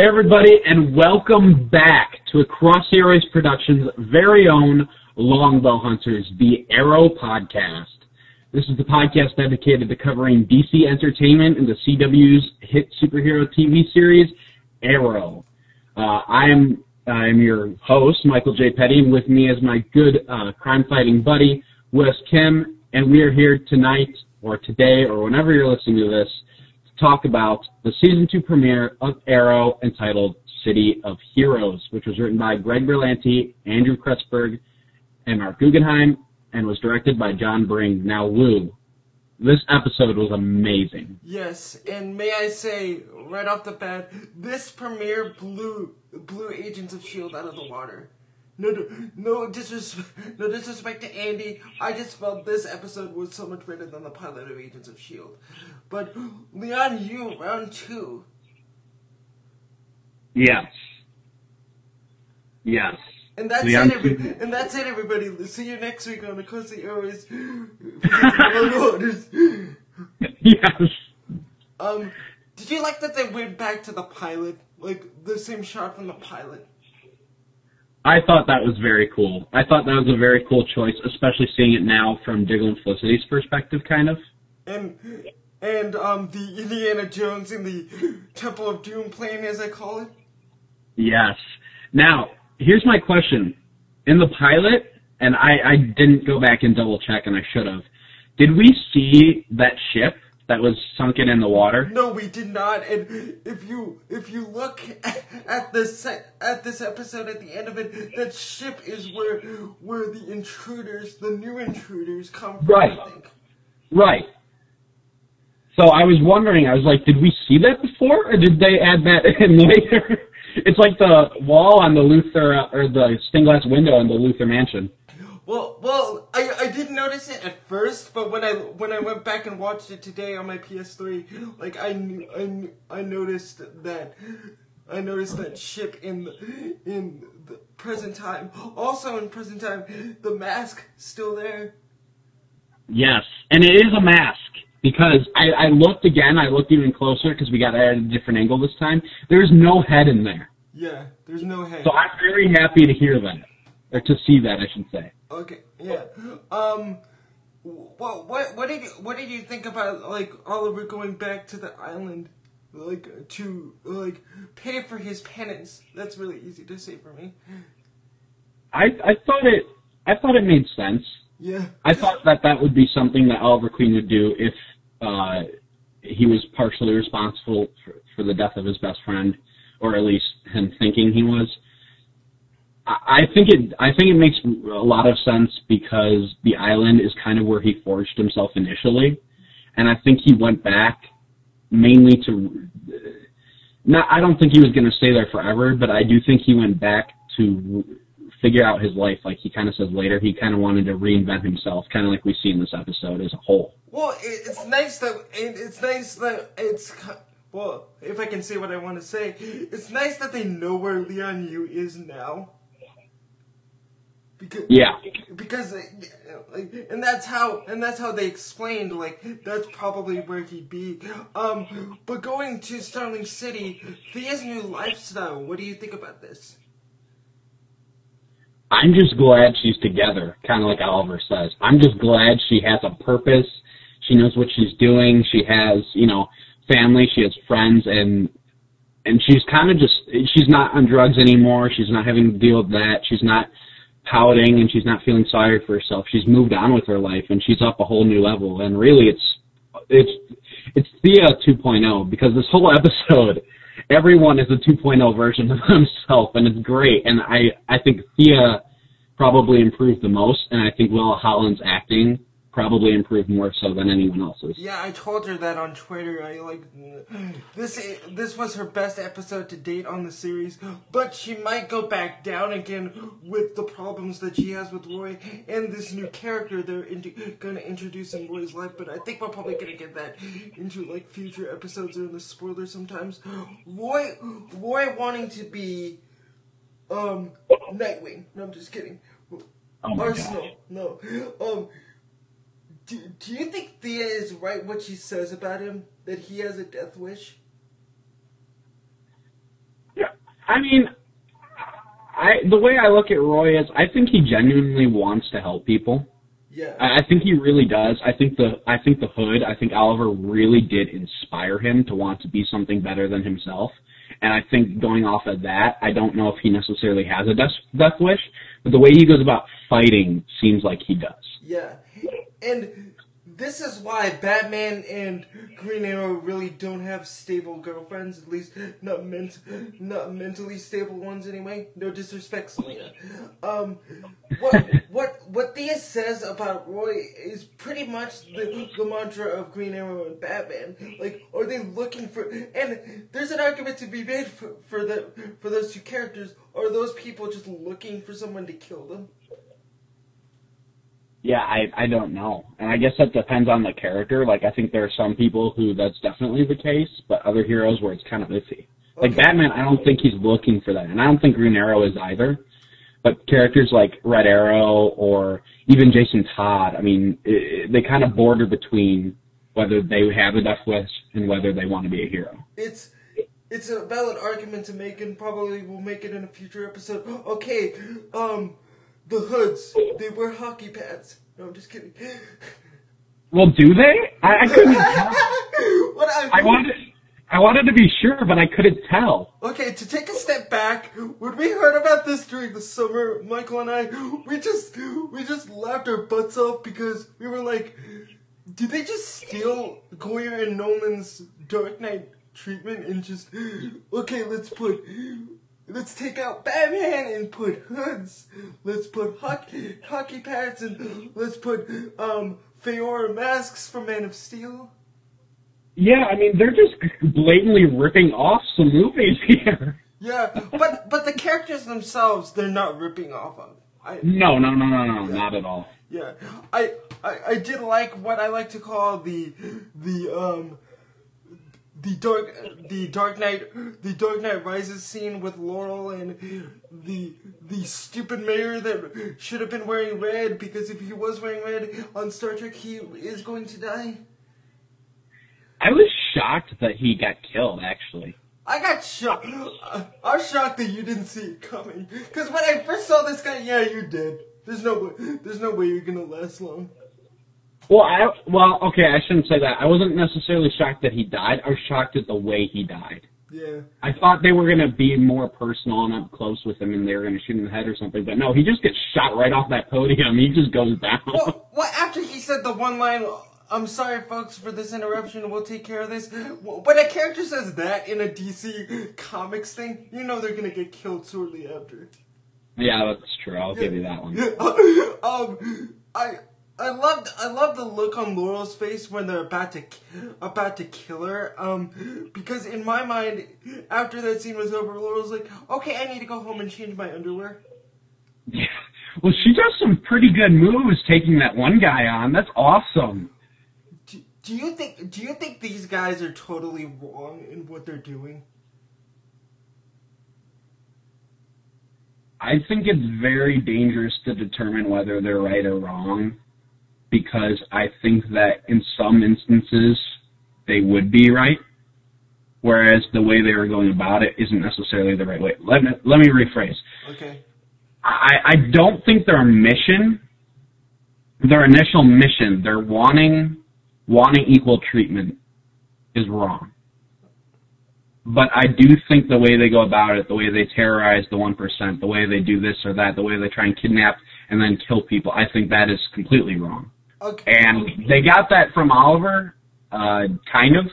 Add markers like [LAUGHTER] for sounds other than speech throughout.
Hey, everybody, and welcome back to Across Heroes Productions' very own Longbow Hunters, the Arrow podcast. This is the podcast dedicated to covering DC Entertainment and the CW's hit superhero TV series, Arrow. Uh, I'm I'm your host, Michael J. Petty, and with me is my good uh, crime-fighting buddy, Wes Kim, and we are here tonight, or today, or whenever you're listening to this, talk about the season two premiere of Arrow entitled City of Heroes, which was written by Greg Berlanti, Andrew Kreisberg, and Marc Guggenheim, and was directed by John Bring. Now, Woo, this episode was amazing. Yes, and may I say right off the bat, this premiere blew blew Agents of Shield out of the water. No, no, no disrespect, no disrespect to Andy. I just felt this episode was so much better than the pilot of Agents of Shield. But Lian Yu round two. Yes. Yes. And that's Leon it, every, and that's it, everybody. See you next week on the Coastal Airways. [LAUGHS] yes. um, did you like that they went back to the pilot, like the same shot from the pilot? I thought that was very cool. I thought that was a very cool choice, especially seeing it now from Diggle and Felicity's perspective, kind of. and and um the Indiana Jones in the Temple of Doom plane, as I call it. Yes. Now, here's my question. In the pilot, and I, I didn't go back and double check, and I should have. Did we see that ship that was sunken in the water? No, we did not. And if you if you look [LAUGHS] at this at this episode at the end of it, that ship is where where the intruders, the new intruders, come from. Right. I think. Right. So I was wondering, I was like, did we see that before, or did they add that [LAUGHS] in later? It's like the wall on the Luthor, uh, or the stained glass window in the Luthor mansion. Well, well, I, I didn't notice it at first, but when I when I went back and watched it today on my PS3, like I I, I noticed that I noticed that ship in the, in the present time. Also in present time, the mask still there. Yes, and it is a mask because I, I looked again. I looked even closer because we got at a different angle this time. There's no head in there, Yeah, there's no head. so I'm very happy to hear that or to see that, I should say. Okay, yeah. Um, what what what did you, what did you think about like Oliver going back to the island, like to like pay for his penance? That's really easy to say for me. I I thought it I thought it made sense. Yeah. I thought that that would be something that Oliver Queen would do if uh, he was partially responsible for, for the death of his best friend, or at least him thinking he was. I, I think it. I think it makes a lot of sense because the island is kind of where he forged himself initially, and I think he went back mainly to. Not. I don't think he was going to stay there forever, but I do think he went back to figure out his life. Like he kind of says later, he kind of wanted to reinvent himself, kind of like we see in this episode as a whole. Well, it's nice that it's nice that it's well, if I can say what I want to say, it's nice that they know where Lian Yu is now. Because Yeah. because like and that's how and that's how they explained like that's probably where he'd be um but going to starling city thea's new lifestyle what do you think about this I'm just glad she's together, kind of like Oliver says. I'm just glad she has a purpose. She knows what she's doing. She has, you know, family. She has friends, and and she's kind of just she's not on drugs anymore. She's not having to deal with that. She's not pouting, and she's not feeling sorry for herself. She's moved on with her life, and she's up a whole new level. And really, it's it's it's Thea 2.0 because this whole [LAUGHS] episode everyone is a 2.0 version of [LAUGHS] himself, and it's great. And I, I think Thea probably improved the most, and I think Willa Holland's acting probably improved more so than anyone else's. Yeah, I told her that on Twitter. I like [CLEARS THROAT] this. This was her best episode to date on the series, but she might go back down again with the problems that she has with Roy and this new character they're into, gonna introduce in Roy's life. But I think we're probably gonna get that into like future episodes or in the spoilers sometimes. Roy, Roy wanting to be um Nightwing. No, I'm just kidding. Oh my Arsenal. gosh. No. Um. Do, do you think Thea is right what she says about him? That he has a death wish? Yeah. I mean, I the way I look at Roy is, I think he genuinely wants to help people. Yeah. I, I think he really does. I think the I think the Hood. I think Oliver really did inspire him to want to be something better than himself. And I think going off of that, I don't know if he necessarily has a death, death wish, but the way he goes about fighting seems like he does. Yeah. And this is why Batman and Green Arrow really don't have stable girlfriends, at least not ment- not mentally stable ones anyway. No disrespect, Selina. Um, what [LAUGHS] what what Thea says about Roy is pretty much the, the mantra of Green Arrow and Batman. Like, are they looking for? And there's an argument to be made for for the for those two characters. Are those people just looking for someone to kill them? Yeah, I I don't know, and I guess that depends on the character. Like I think there are some people who that's definitely the case, but other heroes where it's kind of iffy. Like Okay. Batman, I don't think he's looking for that, and I don't think Green Arrow is either. But characters like Red Arrow or even Jason Todd, I mean, i i they kind of border between whether they have a death wish and whether they want to be a hero. it's it's a valid argument to make and probably we'll make it in a future episode. [GASPS] Okay, um the hoods, they wear hockey pads. No, I'm just kidding. Well, do they? I, I couldn't. [LAUGHS] tell. what I, I wanted. I wanted to be sure, but I couldn't tell. Okay, to take a step back, when we heard about this during the summer, Michael and I, we just we just laughed our butts off because we were like, did they just steal Goyer and Nolan's Dark Knight treatment and just okay, let's put let's take out Batman and put hoods, let's put hockey hockey pads and let's put um Faora masks for Man of Steel. Yeah, I mean they're just blatantly ripping off some movies [LAUGHS] here. Yeah, but but the characters themselves, they're not ripping off of. I No, no, no, no, no, not at all. yeah, I, I I did like what I like to call the the um the dark the Dark Knight the Dark Knight Rises scene with Laurel and the the stupid mayor that should have been wearing red because if he was wearing red on Star Trek he is going to die. I was shocked that he got killed. Actually, I got shocked. I was shocked that you didn't see it coming. Because when I first saw this guy, yeah, you did. There's no way. There's no way you're gonna last long. Well, I well, okay, I shouldn't say that. I wasn't necessarily shocked that he died. I was shocked at the way he died. Yeah. I thought they were gonna be more personal and up close with him, and they were gonna shoot him in the head or something. But no, he just gets shot right off that podium. He just goes down. Well, [LAUGHS] well, after he said the one line, "I'm sorry, folks, for this interruption. We'll take care of this." When a character says that in a DC Comics thing, you know they're gonna get killed shortly after. yeah, that's true. I'll give you that one. [LAUGHS] um, I I loved I love the look on Laurel's face when they're about to about to kill her. Um, because in my mind, after that scene was over, Laurel's like, "Okay, I need to go home and change my underwear." Yeah. Well, she does some pretty good moves taking that one guy on. That's awesome. Do, do you think Do you think these guys are totally wrong in what they're doing? I think it's very dangerous to determine whether they're right or wrong because I think that in some instances they would be right, whereas the way they were going about it isn't necessarily the right way. Let me, let me rephrase. Okay. I, I don't think their mission, their initial mission, their wanting wanting equal treatment is wrong. But I do think the way they go about it, the way they terrorize the one percent, the way they do this or that, the way they try and kidnap and then kill people, I think that is completely wrong. Okay. And they got that from Oliver, uh, kind of.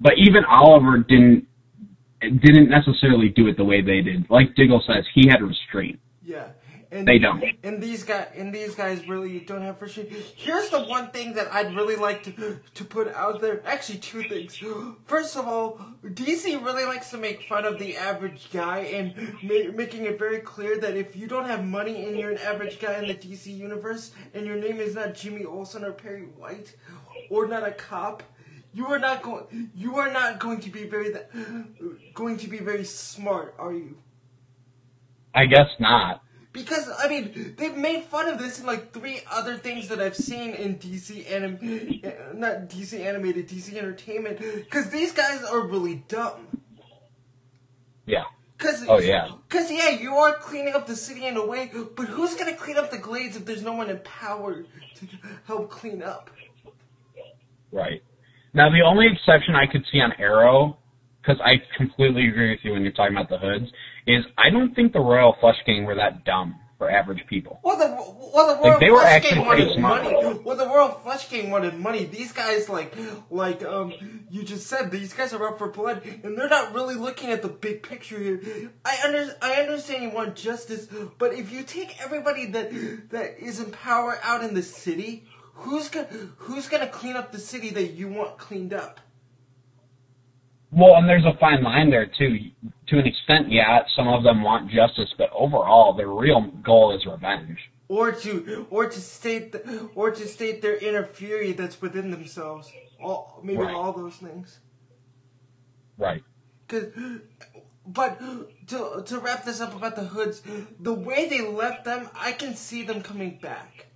But even Oliver didn't didn't necessarily do it the way they did. Like Diggle says, he had restraint. Yeah. And They don't. And these guys and these guys really don't have for sure. Here's the one thing that I'd really like to to put out there. Actually, two things. First of all, DC really likes to make fun of the average guy and ma- making it very clear that if you don't have money and you're an average guy in the DC universe and your name is not Jimmy Olsen or Perry White or not a cop, you are not going. You are not going to be very that, going to be very smart, are you? I guess not. Because I mean, they've made fun of this in like three other things that I've seen in DC anim, uh, not DC animated, DC Entertainment. Because these guys are really dumb. Yeah. Cause, Oh, yeah. Cause yeah, you are cleaning up the city in a way, but who's gonna clean up the glades if there's no one in power to help clean up? Right. Now, the only exception I could see on Arrow, because I completely agree with you when you're talking about the hoods, is I don't think the Royal Flush Gang were that dumb for average people. Well, the well the Royal they were Flush Gang wanted money. Well, the Royal Flush Gang wanted money. These guys, like, like um, you just said, these guys are up for blood, and they're not really looking at the big picture here. I under I understand you want justice, but if you take everybody that that is in power out in the city, who's gonna who's gonna clean up the city that you want cleaned up? Well, and there's a fine line there too. To an extent, yeah, some of them want justice, but overall, their real goal is revenge. or to or to state the, or to state their inner fury that's within themselves. All maybe Right. all those things. Right. Cause, but to to wrap this up about the hoods, the way they left them, I can see them coming back.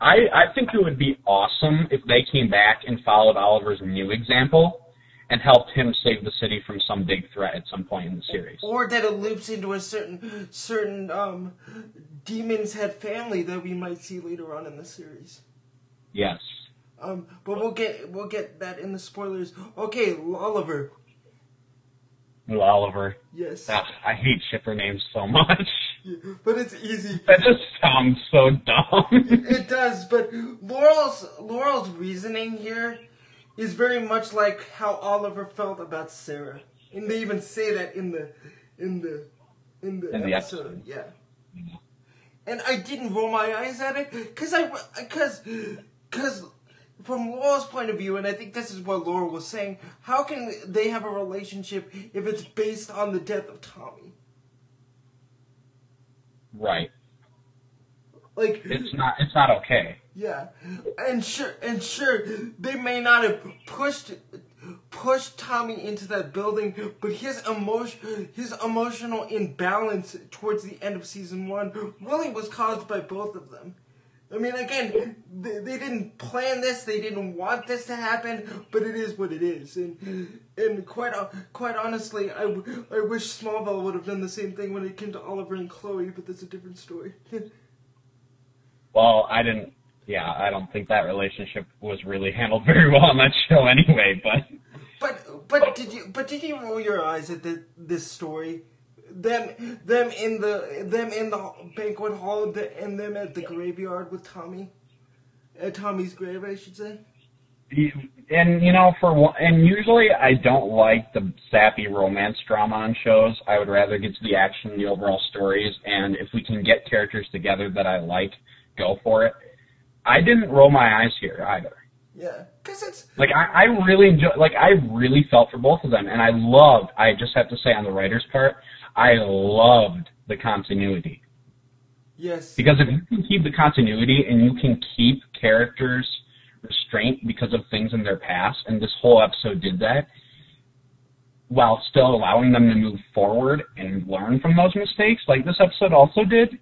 I, I think it would be awesome if they came back and followed Oliver's new example and helped him save the city from some big threat at some point in the series. Or that it loops into a certain certain um demon's head family that we might see later on in the series. Yes. Um, but we'll get we'll get that in the spoilers. Okay, Oliver. Oliver. Yes. Ugh, I hate shipper names so much. Yeah, but it's easy. That just sounds so dumb. It does, but Laurel's Laurel's reasoning here is very much like how Oliver felt about Sara, and they even say that in the in the in the In the episode. Yeah. And I didn't roll my eyes at it because I because because from Laura's point of view, and I think this is what Laura was saying. How can they have a relationship if it's based on the death of Tommy? right. Like It's not it's not okay. Yeah, and sure, and sure, they may not have pushed pushed Tommy into that building, but his emotion, his emotional imbalance towards the end of season one really was caused by both of them. I mean, again, they, they didn't plan this, they didn't want this to happen, but it is what it is, and and quite quite honestly, I, I wish Smallville would have done the same thing when it came to Oliver and Chloe, but that's a different story. [LAUGHS] Well, I didn't yeah, I don't think that relationship was really handled [LAUGHS] very well on that show anyway, but But but did you but did you roll your eyes at the, this story? Them them in the them in the banquet hall the, and them at the graveyard with Tommy, at Tommy's grave, I should say. and you know for one, and usually I don't like the sappy romance drama on shows. I would rather get to the action, the overall stories, and if we can get characters together that I like, go for it. I didn't roll my eyes here either. Yeah, cause it's Like I, I really enjoy. Like I really felt for both of them, and I loved. I just have to say on the writers' part, I loved the continuity yes because if you can keep the continuity and you can keep characters restraint because of things in their past, and this whole episode did that, while still allowing them to move forward and learn from those mistakes, like this episode also did.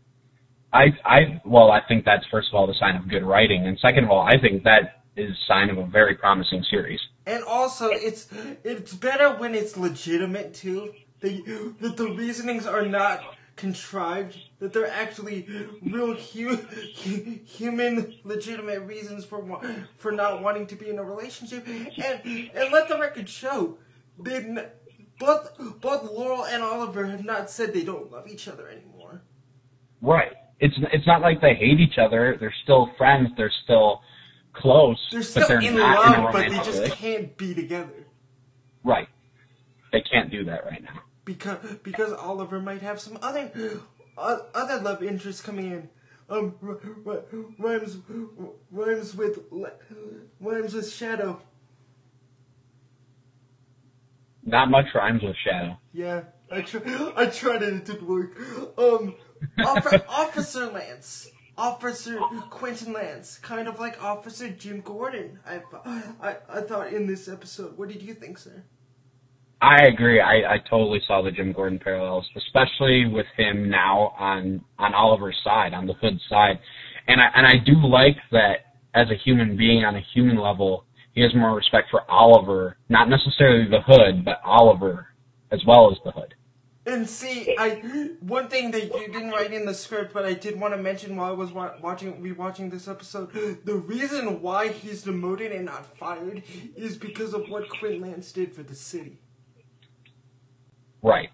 I, I, well, I think that's first of all the sign of good writing, and second of all, I think that is a sign of a very promising series. and also it's it's better when it's legitimate too. That that the reasonings are not contrived. That they're actually real hu- hu- human, legitimate reasons for wa- for not wanting to be in a relationship, and and let the record show they n- both both Laurel and Oliver have not said they don't love each other anymore. Right. It's it's not like they hate each other. They're still friends. They're still close. They're still but they're in not love, in but they just can't be together Right. They can't do that right now. because because Oliver might have some other uh, other love interests coming in. Um, r- r- rhymes rhymes with rhymes with shadow. Not much rhymes with Shadow. Yeah, I tr- I tried it. It didn't work. Um, Officer, Officer Lance. Officer Quentin Lance, kind of like Officer Jim Gordon. I, I, I thought in this episode. What did you think, sir? I agree. I, I totally saw the Jim Gordon parallels, especially with him now on on Oliver's side, on the Hood side, and I and I do like that as a human being on a human level, he has more respect for Oliver, not necessarily the Hood, but Oliver as well as the Hood. And see, I one thing that you didn't write in the script, but I did want to mention while I was wa- watching rewatching this episode, the reason why he's demoted and not fired is because of what Quinn Lance did for the city. Right.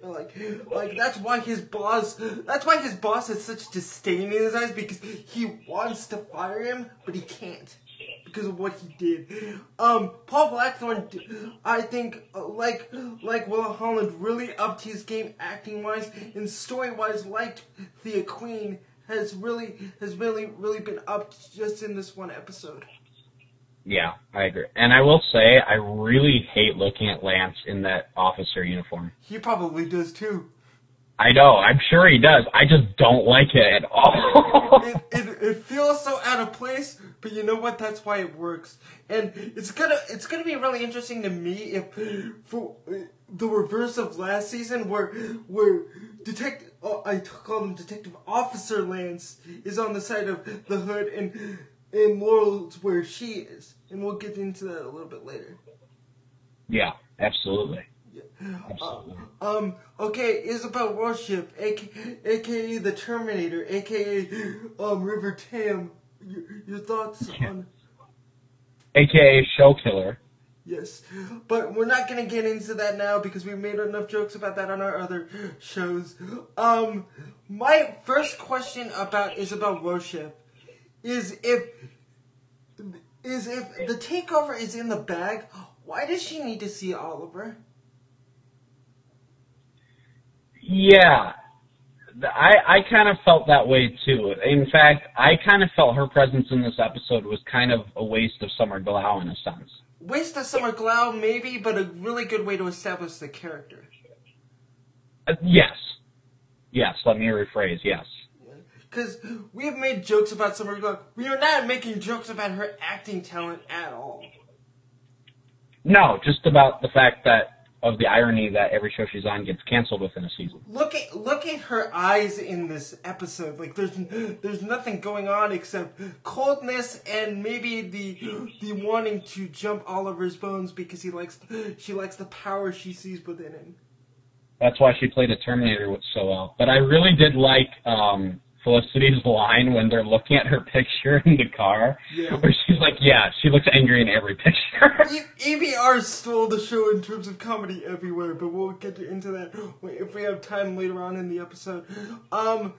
Like, like that's why his boss. That's why his boss has such disdain in his eyes because he wants to fire him, but he can't because of what he did. Um, Paul Blackthorne, I think, uh, like like Will Holland, really upped his game acting wise and story wise. Like Thea Queen has really has really really been upped just in this one episode. Yeah, I agree. And I will say, I really hate looking at Lance in that officer uniform. He probably does too. I know, I'm sure he does. I just don't like it at all. it, it, it feels so out of place, but you know what? That's why it works. And it's gonna it's gonna be really interesting to me if for the reverse of last season, where where detective oh, I call him Detective Officer Lance is on the side of the hood, and and Laurel's where she is, and we'll get into that a little bit later. yeah, absolutely. Uh, um. Okay, Isabel Rochev, aka, aka the Terminator, aka um River Tam. Your, your thoughts on? AKA Show Killer. Yes, but we're not gonna get into that now because we've made enough jokes about that on our other shows. Um, my first question about Isabel Rochev is if is if the takeover is in the bag. Why does she need to see Oliver? Yeah, I I kind of felt that way too. In fact, I kind of felt her presence in this episode was kind of a waste of Summer Glau in a sense. Waste of Summer Glau, maybe, but a really good way to establish the character. Uh, yes, yes. Let me rephrase. Yes. Because we have made jokes about Summer Glau. We are not making jokes about her acting talent at all. No, just about the fact that of the irony that every show she's on gets canceled within a season. Look at look at her eyes in this episode. Like there's there's nothing going on except coldness and maybe the the wanting to jump Oliver's bones because he likes she likes the power she sees within him. That's why she played a Terminator so well. But I really did like um Felicity's line when they're looking at her picture in the car, Yeah. where she's like, "Yeah, she looks angry in every picture." [LAUGHS] EBR stole the show in terms of comedy everywhere, but we'll get into that if we have time later on in the episode. Um,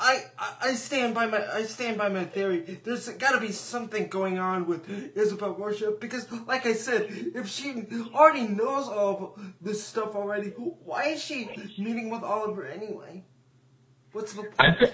I, I I stand by my I stand by my theory. There's got to be something going on with Isabel Rochev because, like I said, if she already knows all of this stuff already, why is she meeting with Oliver anyway? What's the point? I, th-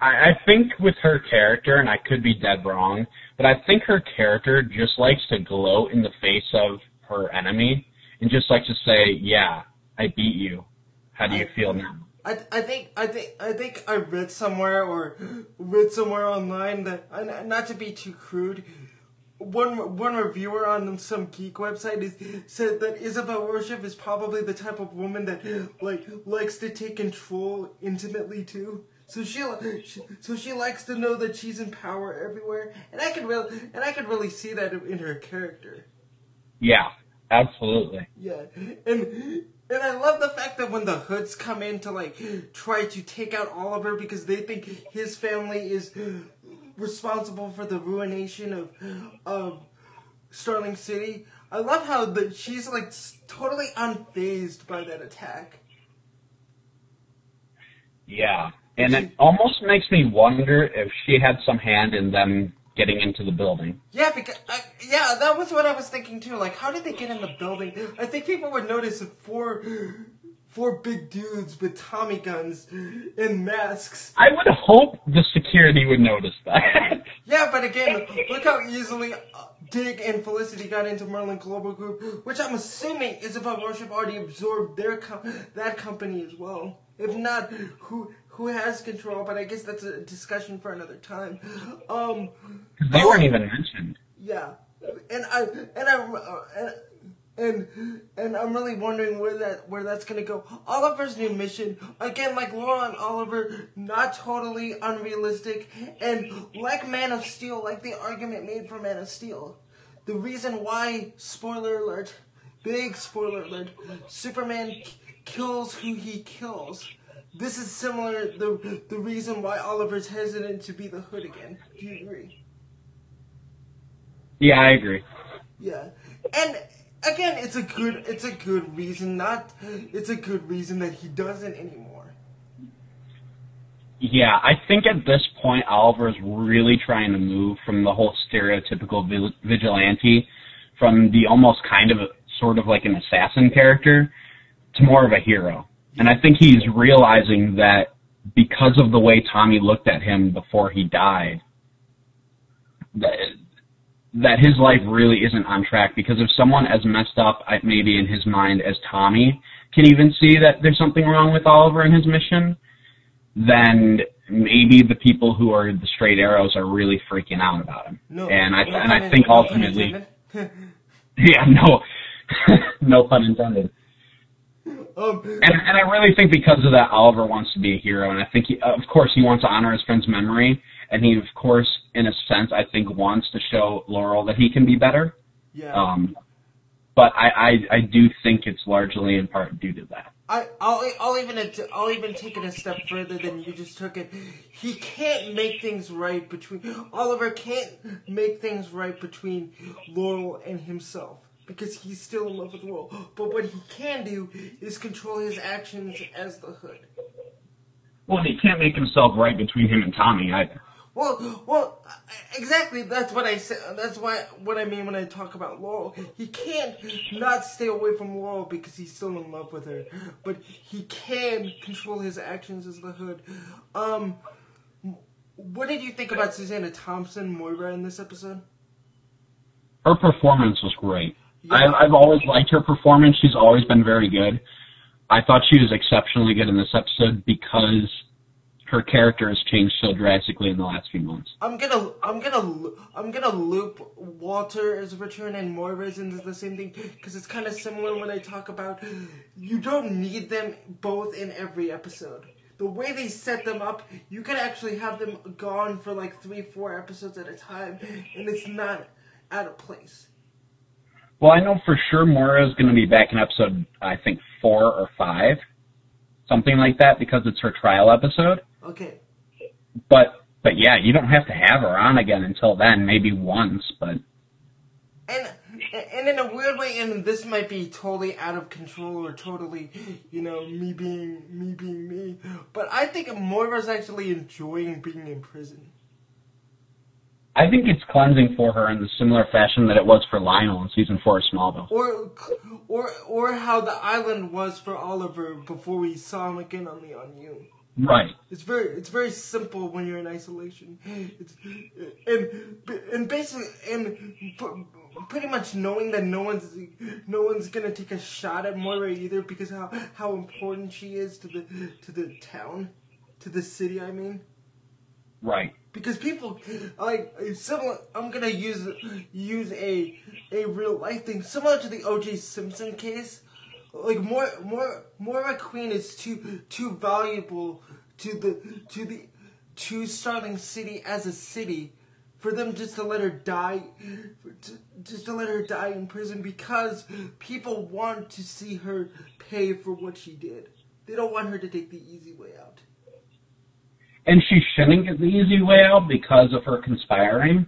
I I think with her character, and I could be dead wrong, but I think her character just likes to gloat in the face of her enemy and just likes to say, "Yeah, I beat you. How do you feel now?" I, I think I think I think I read somewhere or read somewhere online that not to be too crude, one one reviewer on some geek website is said that Isabel Rochev is probably the type of woman that like likes to take control intimately too. So she, she so she likes to know that she's in power everywhere, and I could really and I could really see that in her character. Yeah, absolutely. Yeah, and and I love the fact that when the hoods come in to like try to take out Oliver because they think his family is responsible for the ruination of of Starling City. I love how the she's like totally unfazed by that attack. Yeah, and it almost makes me wonder if she had some hand in them getting into the building. Yeah, because I, yeah, that was what I was thinking too. Like, how did they get in the building? I think people would notice four four big dudes with Tommy guns and masks I would hope the security would notice that. [LAUGHS] Yeah, but again, look how easily uh, Dig and Felicity got into Merlyn Global Group, which I'm assuming Isabel Rochev already absorbed their com- that company as well. If not, who who has control? But I guess that's a discussion for another time. [GASPS] Um, they weren't even mentioned. yeah, and I and I uh, and. And and I'm really wondering where that where that's gonna go. Oliver's new mission again, like Laura and Oliver, not totally unrealistic, and like Man of Steel, like the argument made for Man of Steel, the reason why spoiler alert, big spoiler alert, Superman k- kills who he kills. This is similar the the reason why Oliver's hesitant to be the Hood again. Do you agree? Yeah, I agree. Yeah, and again, it's a good it's a good reason. Not it's a good reason that he doesn't anymore. Yeah, I think at this point Oliver is really trying to move from the whole stereotypical vigilante, from the almost kind of sort of like an assassin character, to more of a hero. And I think he's realizing that because of the way Tommy looked at him before he died, that that his life really isn't on track. Because if someone as messed up, uh, maybe in his mind, as Tommy can even see that there's something wrong with Oliver and his mission, then maybe the people who are the straight arrows are really freaking out about him. No, and I no and I think in- no pun ultimately, [LAUGHS] yeah, no, [LAUGHS] no pun intended. Um, And, and I really think because of that, Oliver wants to be a hero, and I think, he, of course, he wants to honor his friend's memory, and he, of course, in a sense, I think, wants to show Laurel that he can be better. yeah. Um, but I, I, I do think it's largely in part due to that. I, I'll, I'll even, I'll even take it a step further than you just took it. He can't make things right between, Oliver can't make things right between Laurel and himself. Because he's still in love with Laurel. But what he can do is control his actions as the Hood. Well, he can't make himself right between him and Tommy either. Well, well, exactly. That's what I said. That's why what I mean when I talk about Laurel. He can't not stay away from Laurel because he's still in love with her, but he can control his actions as the Hood. Um, what did you think about Susanna Thompson, Moira, in this episode? Her performance was great. Yeah. I, I've always liked her performance. She's always been very good. I thought she was exceptionally good in this episode because her character has changed so drastically in the last few months. I'm gonna, I'm gonna, I'm gonna loop Walter's return and Moira's into the same thing because it's kind of similar when I talk about you don't need them both in every episode. The way they set them up, you can actually have them gone for like three, four episodes at a time, and it's not out of place. Well, I know for sure Moira is going to be back in episode, I think, four or five. Something like that because it's her trial episode. Okay, But, but yeah, you don't have to have her on again until then, maybe once, but and and in a weird way, and this might be totally out of control or totally, you know, me being me being me, but I think Moira's actually enjoying being in prison. I think it's cleansing for her in the similar fashion that it was for Lionel in season four of Smallville. Or, or, or how the island was for Oliver before we saw him again on the On You. Right. It's very, it's very simple when you're in isolation. It's, and, and basically, and pretty much knowing that no one's, no one's gonna take a shot at Moira either because how, how important she is to the, to the town, to the city. I mean. Right. Because people like similar. I'm gonna use use a a real life thing similar to the O.J. Simpson case. Like more more Moira Queen is too too valuable to the to the to Starling City as a city for them just to let her die just to let her die in prison because people want to see her pay for what she did. They don't want her to take the easy way out. And she shouldn't get the easy way out because of her conspiring,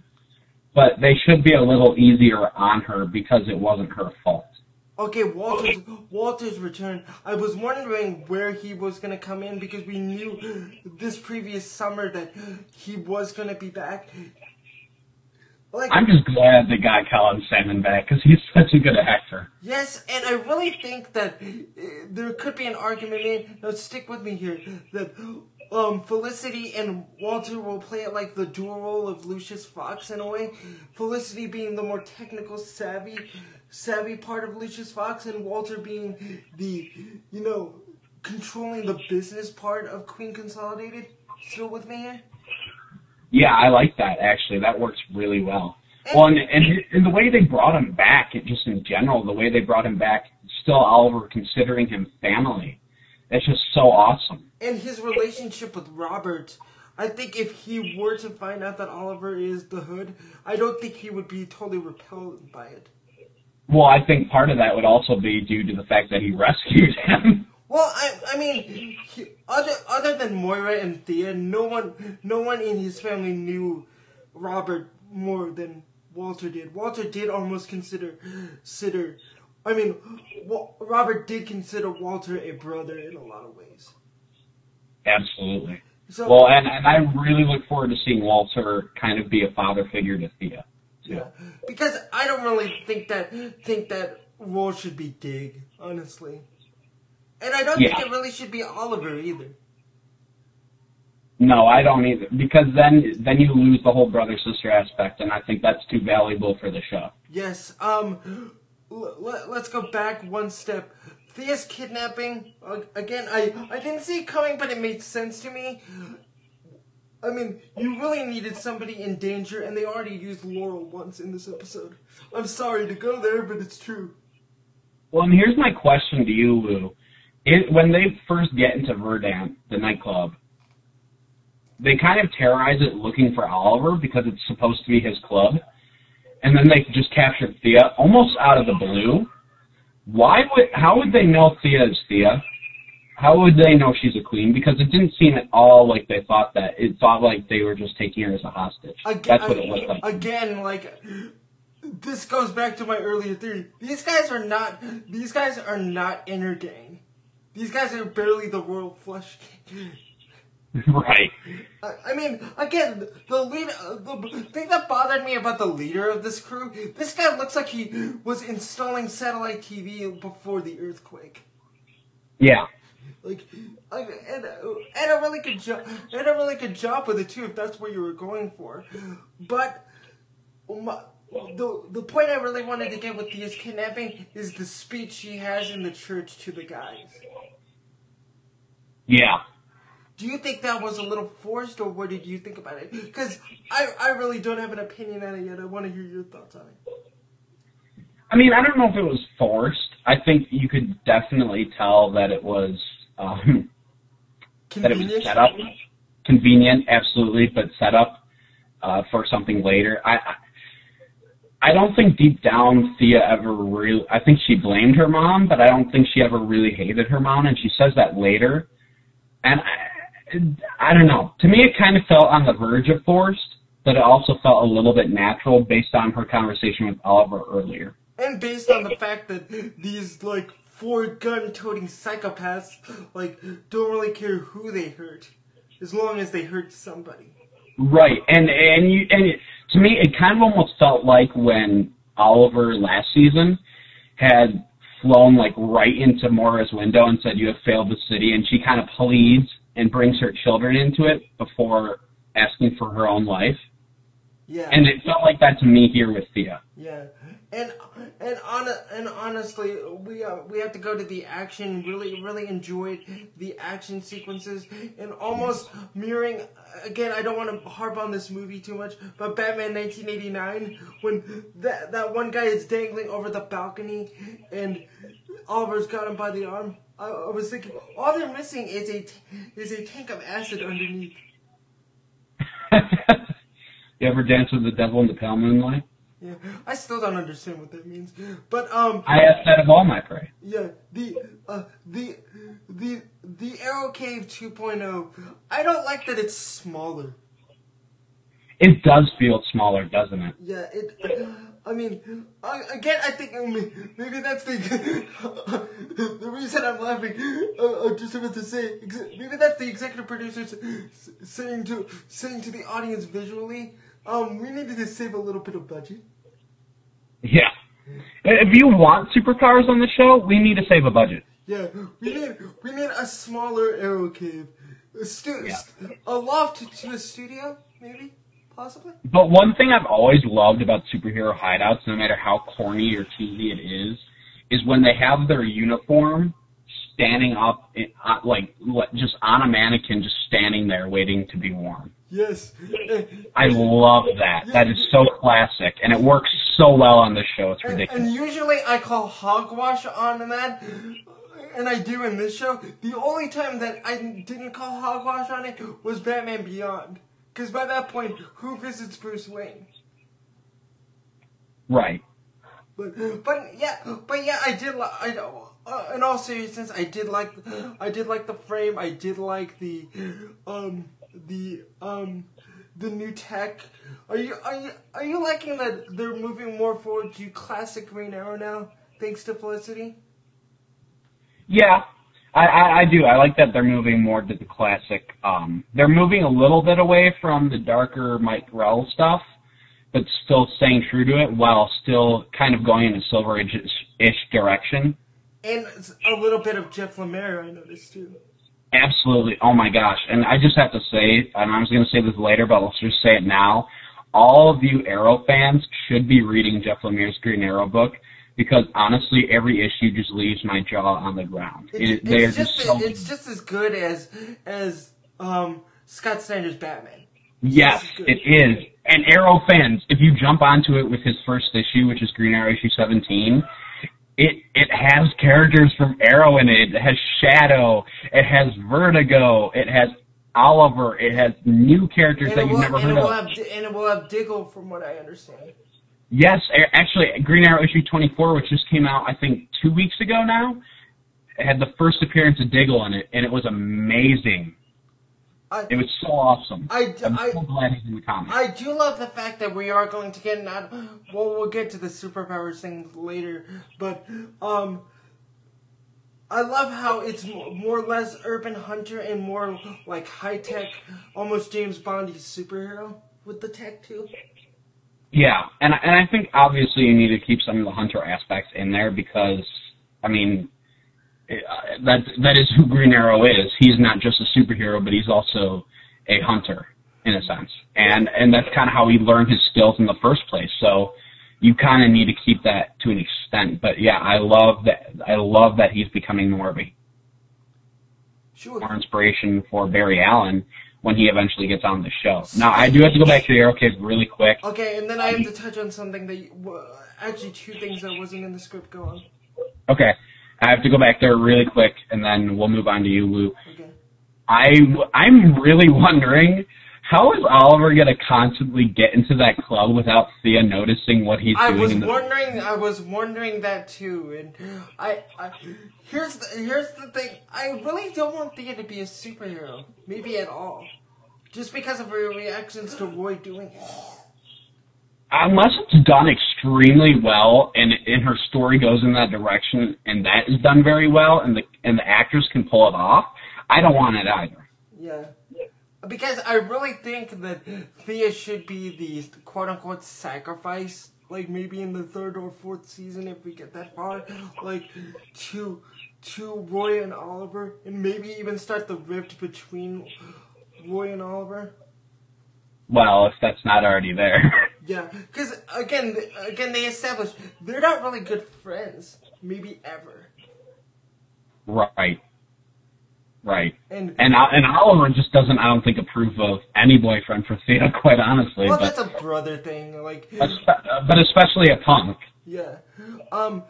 but they should be a little easier on her because it wasn't her fault. Okay, Walter's Walter's return. I was wondering where he was gonna come in because we knew this previous summer that he was gonna be back. Like I'm just glad they got Colin Salmon back because he's [LAUGHS] such a good actor. yes, and I really think that uh, there could be an argument made. Now stick with me here that um Felicity and Walter will play it like the dual role of Lucius Fox in a way. Felicity being the more technical savvy savvy part of Lucius Fox and Walter being the you know controlling the business part of Queen Consolidated. Still with me here? Yeah, I like that actually. That works really well. Well, and, and and the way they brought him back, just in general, the way they brought him back, still Oliver considering him family, that's just so awesome. And his relationship with Robert. I think if he were to find out that Oliver is the hood, I don't think he would be totally repelled by it. Well, I think part of that would also be due to the fact that he rescued him. Well, I, I mean, he, other other than Moira and Thea, no one no one in his family knew Robert more than Walter did. Walter did almost consider consider. I mean, Robert did consider Walter a brother in a lot of ways. Absolutely. So, Well, and, and I really look forward to seeing Walter kind of be a father figure to Thea. yeah, because I don't really think that think that role should be Dig, honestly, and I don't think it really should be Oliver either. No, I don't either, because then then you lose the whole brother sister aspect, and I think that's too valuable for the show. Yes. Um. L- let's go back one step. Thea's kidnapping. Again, I I didn't see it coming, but it made sense to me. I mean, you really needed somebody in danger, and they already used Laurel once in this episode. I'm sorry to go there, but it's true. Well, and here's my question to you, Woo. It, when they first get into Verdant, the nightclub, they kind of terrorize it looking for Oliver because it's supposed to be his club, and then they just capture Thea almost out of the blue. Why would? How would they know Thea is Thea? How would they know she's a queen? Because it didn't seem at all like they thought that. It thought like they were just taking her as a hostage. Again, That's what it looked like. Again, like this goes back to my earlier theory. These guys are not. These guys are not inner gang. These guys are barely the royal flush. [LAUGHS] right. I, mean, again, the lead, uh, the thing that bothered me about the leader of this crew, this guy looks like he was installing satellite TV before the earthquake. Yeah. Like, like and, uh, and a really good job, and a really good job with it too, if that's what you were going for. But my, the the point I really wanted to get with Thea's kidnapping is the speech he has in the church to the guys. Yeah. Do you think that was a little forced, or what did you think about it? Because I, I really don't have an opinion on it yet. I want to hear your thoughts on it. I mean, I don't know if it was forced. I think you could definitely tell that it was um, [LAUGHS] that it was Convenient? set up, convenient, absolutely, but set up uh, for something later. I, I I don't think deep down Thea ever really. I think she blamed her mom, but I don't think she ever really hated her mom, and she says that later. And I, I don't know. To me, it kind of felt on the verge of forced, but it also felt a little bit natural based on her conversation with Oliver earlier. And based on the fact that these like four gun-toting psychopaths like don't really care who they hurt, as long as they hurt somebody. Right, and and you and it, to me, it kind of almost felt like when Oliver last season had flown like right into Moira's window and said, "You have failed the city," and she kind of pleads and brings her children into it before asking for her own life. Yeah. And it felt like that to me here with Thea. Yeah, and and on and honestly, we uh, we have to go to the action. Really, really enjoyed the action sequences and almost mirroring. Again, I don't want to harp on this movie too much, but Batman 1989, when that that one guy is dangling over the balcony and Oliver's got him by the arm. I, I was thinking, all they're missing is a t- is a tank of acid underneath. [LAUGHS] you ever dance with the devil in the pale moonlight? Yeah, I still don't understand what that means, but um. I asked that of all my prey. Yeah, the uh the the the Arrow Cave 2.0. I don't like that it's smaller. It does feel smaller, doesn't it? Yeah, it. I mean, I, again, I think maybe that's the [LAUGHS] the reason I'm laughing. Uh, I'm just about to say, ex- maybe that's the executive producers s- saying to saying to the audience visually, um, we needed to save a little bit of budget. Yeah. If you want supercars on the show, we need to save a budget. Yeah, we need we need a smaller Arrow Cave, a, stu- Yeah. a loft to a studio, maybe, possibly. But one thing I've always loved about superhero hideouts, no matter how corny or cheesy it is, is when they have their uniform standing up, in, uh, like just on a mannequin, just standing there waiting to be worn. Yes. I love that. That is so classic, and it works so well on this show. It's And, ridiculous. and usually I call hogwash on that, and I do in this show. The only time that I didn't call hogwash on it was Batman Beyond. Because by that point, who visits Bruce Wayne? Right. But but yeah, but yeah, I did. Li- I know. Uh, in all seriousness, I did like. I did like the frame. I did like the, um, the um, the new tech. Are you are you are you liking that they're moving more forward to classic Green Arrow now, thanks to Felicity? Yeah, I, I, I do. I like that they're moving more to the classic. Um, they're moving a little bit away from the darker Mike Grell stuff, but still staying true to it while still kind of going in a Silver Age-ish direction. And a little bit of Jeff Lemire, I noticed too. Absolutely. Oh my gosh. And I just have to say, and I was going to say this later, but let's just say it now. All of you Arrow fans should be reading Jeff Lemire's Green Arrow book because honestly, every issue just leaves my jaw on the ground. It's, it, it's just, just so it's just as good as as um, Scott Snyder's Batman. It's yes, it is. And Arrow fans, if you jump onto it with his first issue, which is Green Arrow issue 17, it it has characters from Arrow in it. It has Shadow. It has Vertigo. It has Oliver. It has new characters and that you've will, never heard of. Have, and it will have Diggle, from what I understand. Yes, actually, Green Arrow issue 24, which just came out, I think, two weeks ago now, had the first appearance of Diggle in it, and it was amazing. I, it was so awesome. I, I'm I, so glad he's in the comics. I do love the fact that we are going to get not. Well, we'll get to the superpowers thing later, but um, I love how it's more or less urban hunter and more like high tech, almost James Bondy superhero with the tech too. Yeah, and and I think obviously you need to keep some of the hunter aspects in there because I mean uh, that that is who Green Arrow is. He's not just a superhero, but he's also a hunter in a sense, and and that's kind of how he learned his skills in the first place. So you kind of need to keep that to an extent. But yeah, I love that. I love that he's becoming more of a sure. more inspiration for Barry Allen when he eventually gets on the show. Now, I do have to go back to the Arrow Kids really quick. Okay, and then I have to touch on something that you, actually two things that wasn't in the script. Go on. Okay, I have to go back there really quick, and then we'll move on to you, Lou. Okay. I I'm really [LAUGHS] wondering how is Oliver gonna constantly get into that club without Thea noticing what he's I doing? I was the- wondering. I was wondering that too, and I, I here's the here's the thing. I really don't want Thea to be a superhero, maybe at all, just because of her reactions to Roy doing it. Unless it's done extremely well, and and her story goes in that direction, and that is done very well, and the and the actors can pull it off, I don't want it either. Yeah. Because I really think that Thea should be the quote unquote sacrifice, like maybe in the third or fourth season if we get that far, like to to Roy and Oliver, and maybe even start the rift between Roy and Oliver. Well, if that's not already there. [LAUGHS] yeah, because again, again they established they're not really good friends, maybe ever. Right. Right. And and and Oliver just doesn't, I don't think, approve of any boyfriend for Thea, [LAUGHS] quite honestly. Well, but, that's a brother thing, like. But especially a punk. Yeah. Um.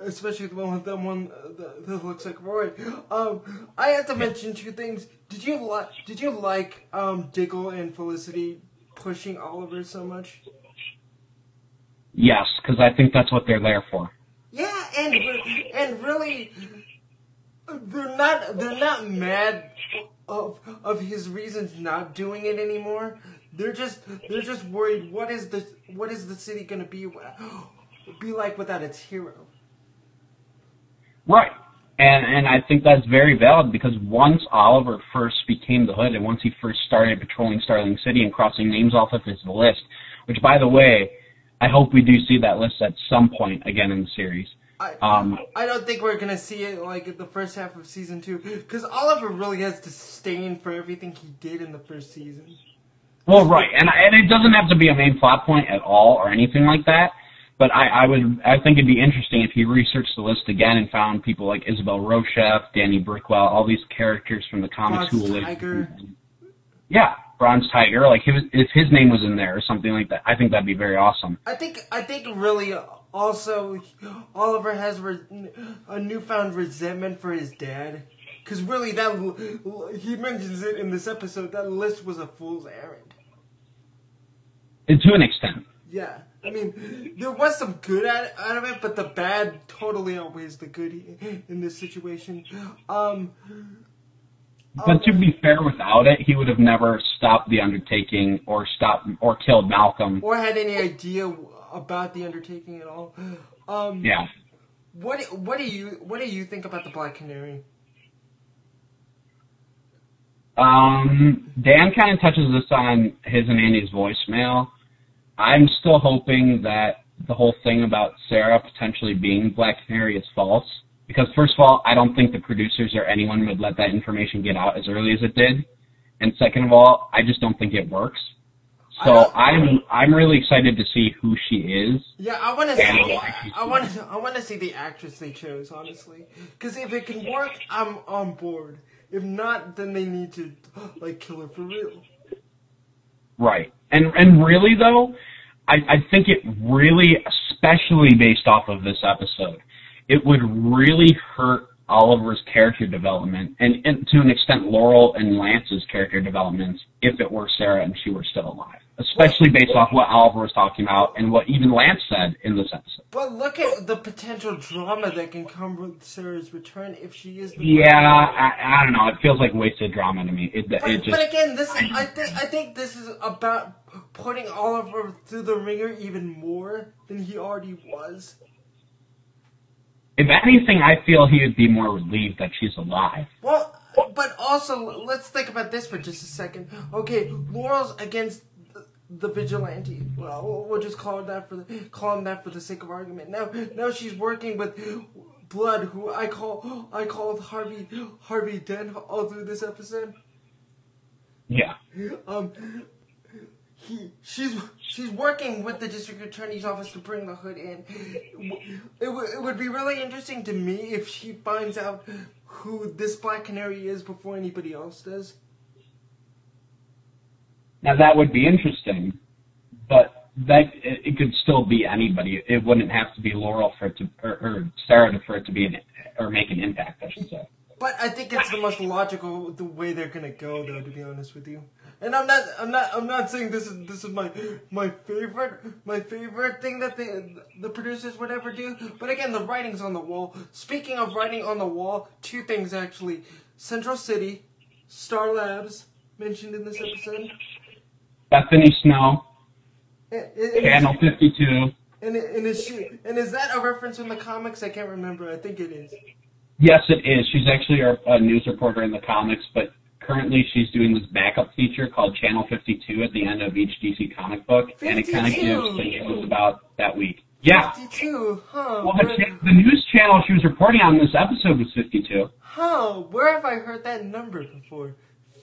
Especially the one with the one that, that looks like Roy. Um. I have to mention two things. Did you like? Did you like um Diggle and Felicity pushing Oliver so much? Yes, because I think that's what they're there for. Yeah, and and really, they're not they're not mad of of his reasons not doing it anymore. They're just they're just worried. What is the what is the city gonna be be like without its hero? Right. And and I think that's very valid because once Oliver first became the Hood, and once he first started patrolling Starling City and crossing names off of his list, which by the way, I hope we do see that list at some point again in the series. I, um, I don't think we're gonna see it like the first half of season two because Oliver really has disdain for everything he did in the first season. Well, right, and and it doesn't have to be a main plot point at all or anything like that. But I, I would I think it'd be interesting if he researched the list again and found people like Isabel Rochev, Danny Brickwell, all these characters from the comics Bronze who Tiger. Yeah, Bronze Tiger. Like if if his name was in there or something like that, I think that'd be very awesome. I think I think really also Oliver has a newfound resentment for his dad. Because really, that he mentions it in this episode. That list was a fool's errand. And to an extent. Yeah, I mean, there was some good out of it, but the bad totally outweighs the good in this situation. Um, but to be fair, without it, he would have never stopped the undertaking or stopped or killed Malcolm. Or had any idea about the undertaking at all. Um, yeah. What what do you what do you think about the Black Canary? Um, Dan kind of touches this on his and Andy's voicemail. I'm still hoping that the whole thing about Sara potentially being Black Canary is false. Because first of all, I don't think the producers or anyone would let that information get out as early as it did. And second of all, I just don't think it works. So I'm I'm really excited to see who she is. Yeah, I want to see. I want to. I want to see the actress they chose, honestly. Because if it can work, I'm on board. If not, then they need to like kill her for real. Right, and and really though, I I think it really, especially based off of this episode, it would really hurt Oliver's character development, and, and to an extent, Laurel and Lance's character developments, if it were Sara and she were still alive especially based off what Oliver was talking about and what even Lance said in this episode. But look at the potential drama that can come with Sara's return if she is. yeah, I, I, don't know. It feels like wasted drama to me. It, but, it just, but again, this is, I think I think this is about putting Oliver through the ringer even more than he already was. If anything, I feel he would be more relieved that she's alive. Well, but also, let's think about this for just a second. Okay, Laurel's against the vigilante. Well, we'll just call that for the call him that for the sake of argument. Now, now she's working with Blood, who I call I called Harvey Harvey Dent all through this episode. Yeah. Um. He, she's she's working with the district attorney's office to bring the hood in. It, w- it would be really interesting to me if she finds out who this black canary is before anybody else does. Now that would be interesting, but that it, it could still be anybody. It wouldn't have to be Laurel for it to or, or Sara for it to be an or make an impact. I should say. But I think it's the most logical the way they're gonna go, though. To be honest with you, and I'm not, I'm not, I'm not saying this is this is my my favorite my favorite thing that the the producers would ever do. But again, the writing's on the wall. Speaking of writing on the wall, two things actually: Central City, Star Labs mentioned in this episode, Bethany Snow, and, and Channel 52. And, and is she and is that a reference in the comics? I can't remember. I think it is. Yes, it is. She's actually a, news reporter in the comics, but currently she's doing this backup feature called Channel 52 at the end of each DC comic book, 52. and it kind of gives things about that week. Yeah. 52, huh? Well, the, cha- the news channel she was reporting on this episode was 52. Huh? Where have I heard that number before?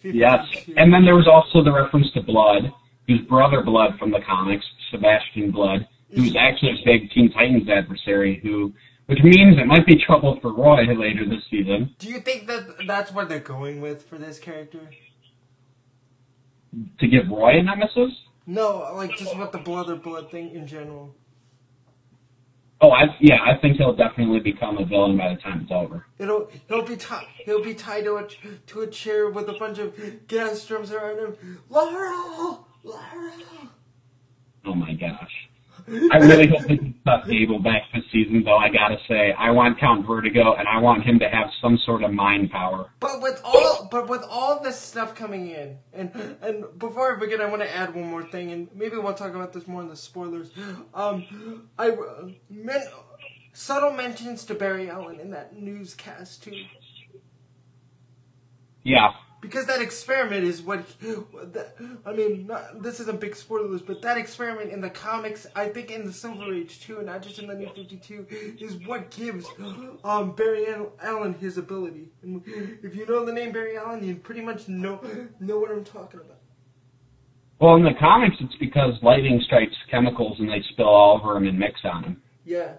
52. Yes, and then there was also the reference to Blood, whose brother Blood from the comics, Sebastian Blood, who's actually a big Teen Titans adversary, who, which means it might be trouble for Roy later this season. Do you think that that's what they're going with for this character? To give Roy a nemesis? No, like just with the Blood or Blood thing in general. Oh, I yeah, I think he'll definitely become a villain by the time it's over. It'll he'll be tied he'll be tied to a to a chair with a bunch of gas drums around him. Laurel, Laurel. Oh my gosh. I really hope they can Gable back this season, though. I gotta say, I want Count Vertigo, and I want him to have some sort of mind power. But with all, but with all this stuff coming in, and and before I begin, I want to add one more thing, and maybe we'll talk about this more in the spoilers. Um, I uh, men, subtle mentions to Barry Allen in that newscast too. Yeah, because that experiment is what I mean. Not, this isn't big spoilers, but that experiment in the comics, I think in the Silver Age too, and not just in the New Fifty Two, is what gives um, Barry Allen his ability. And if you know the name Barry Allen, you pretty much know know what I'm talking about. Well, in the comics, it's because lightning strikes chemicals and they spill all over him and mix on him. Yeah,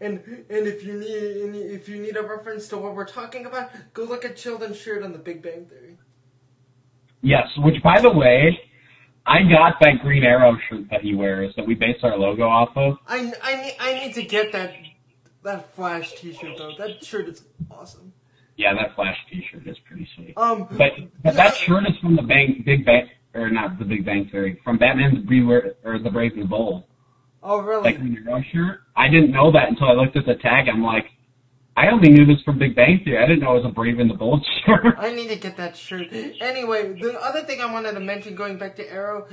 and and if you need if you need a reference to what we're talking about, go look at Sheldon's shirt on The Big Bang Theory. Yes, which by the way, I got that Green Arrow shirt that he wears that we base our logo off of. I, I, need, I need to get that that Flash T-shirt though. That shirt is awesome. Yeah, that Flash T-shirt is pretty sweet. Um, but but that shirt is from the Bang, Big Bang or not the Big Bang Theory from Batman's Beware or the Brave and the Bold. Oh, really? like the Arrow shirt. I didn't know that until I looked at the tag. I'm like, I only knew this from Big Bang Theory. I didn't know it was a Brave and the Bold shirt. [LAUGHS] I need to get that shirt. Anyway, the other thing I wanted to mention, going back to Arrow,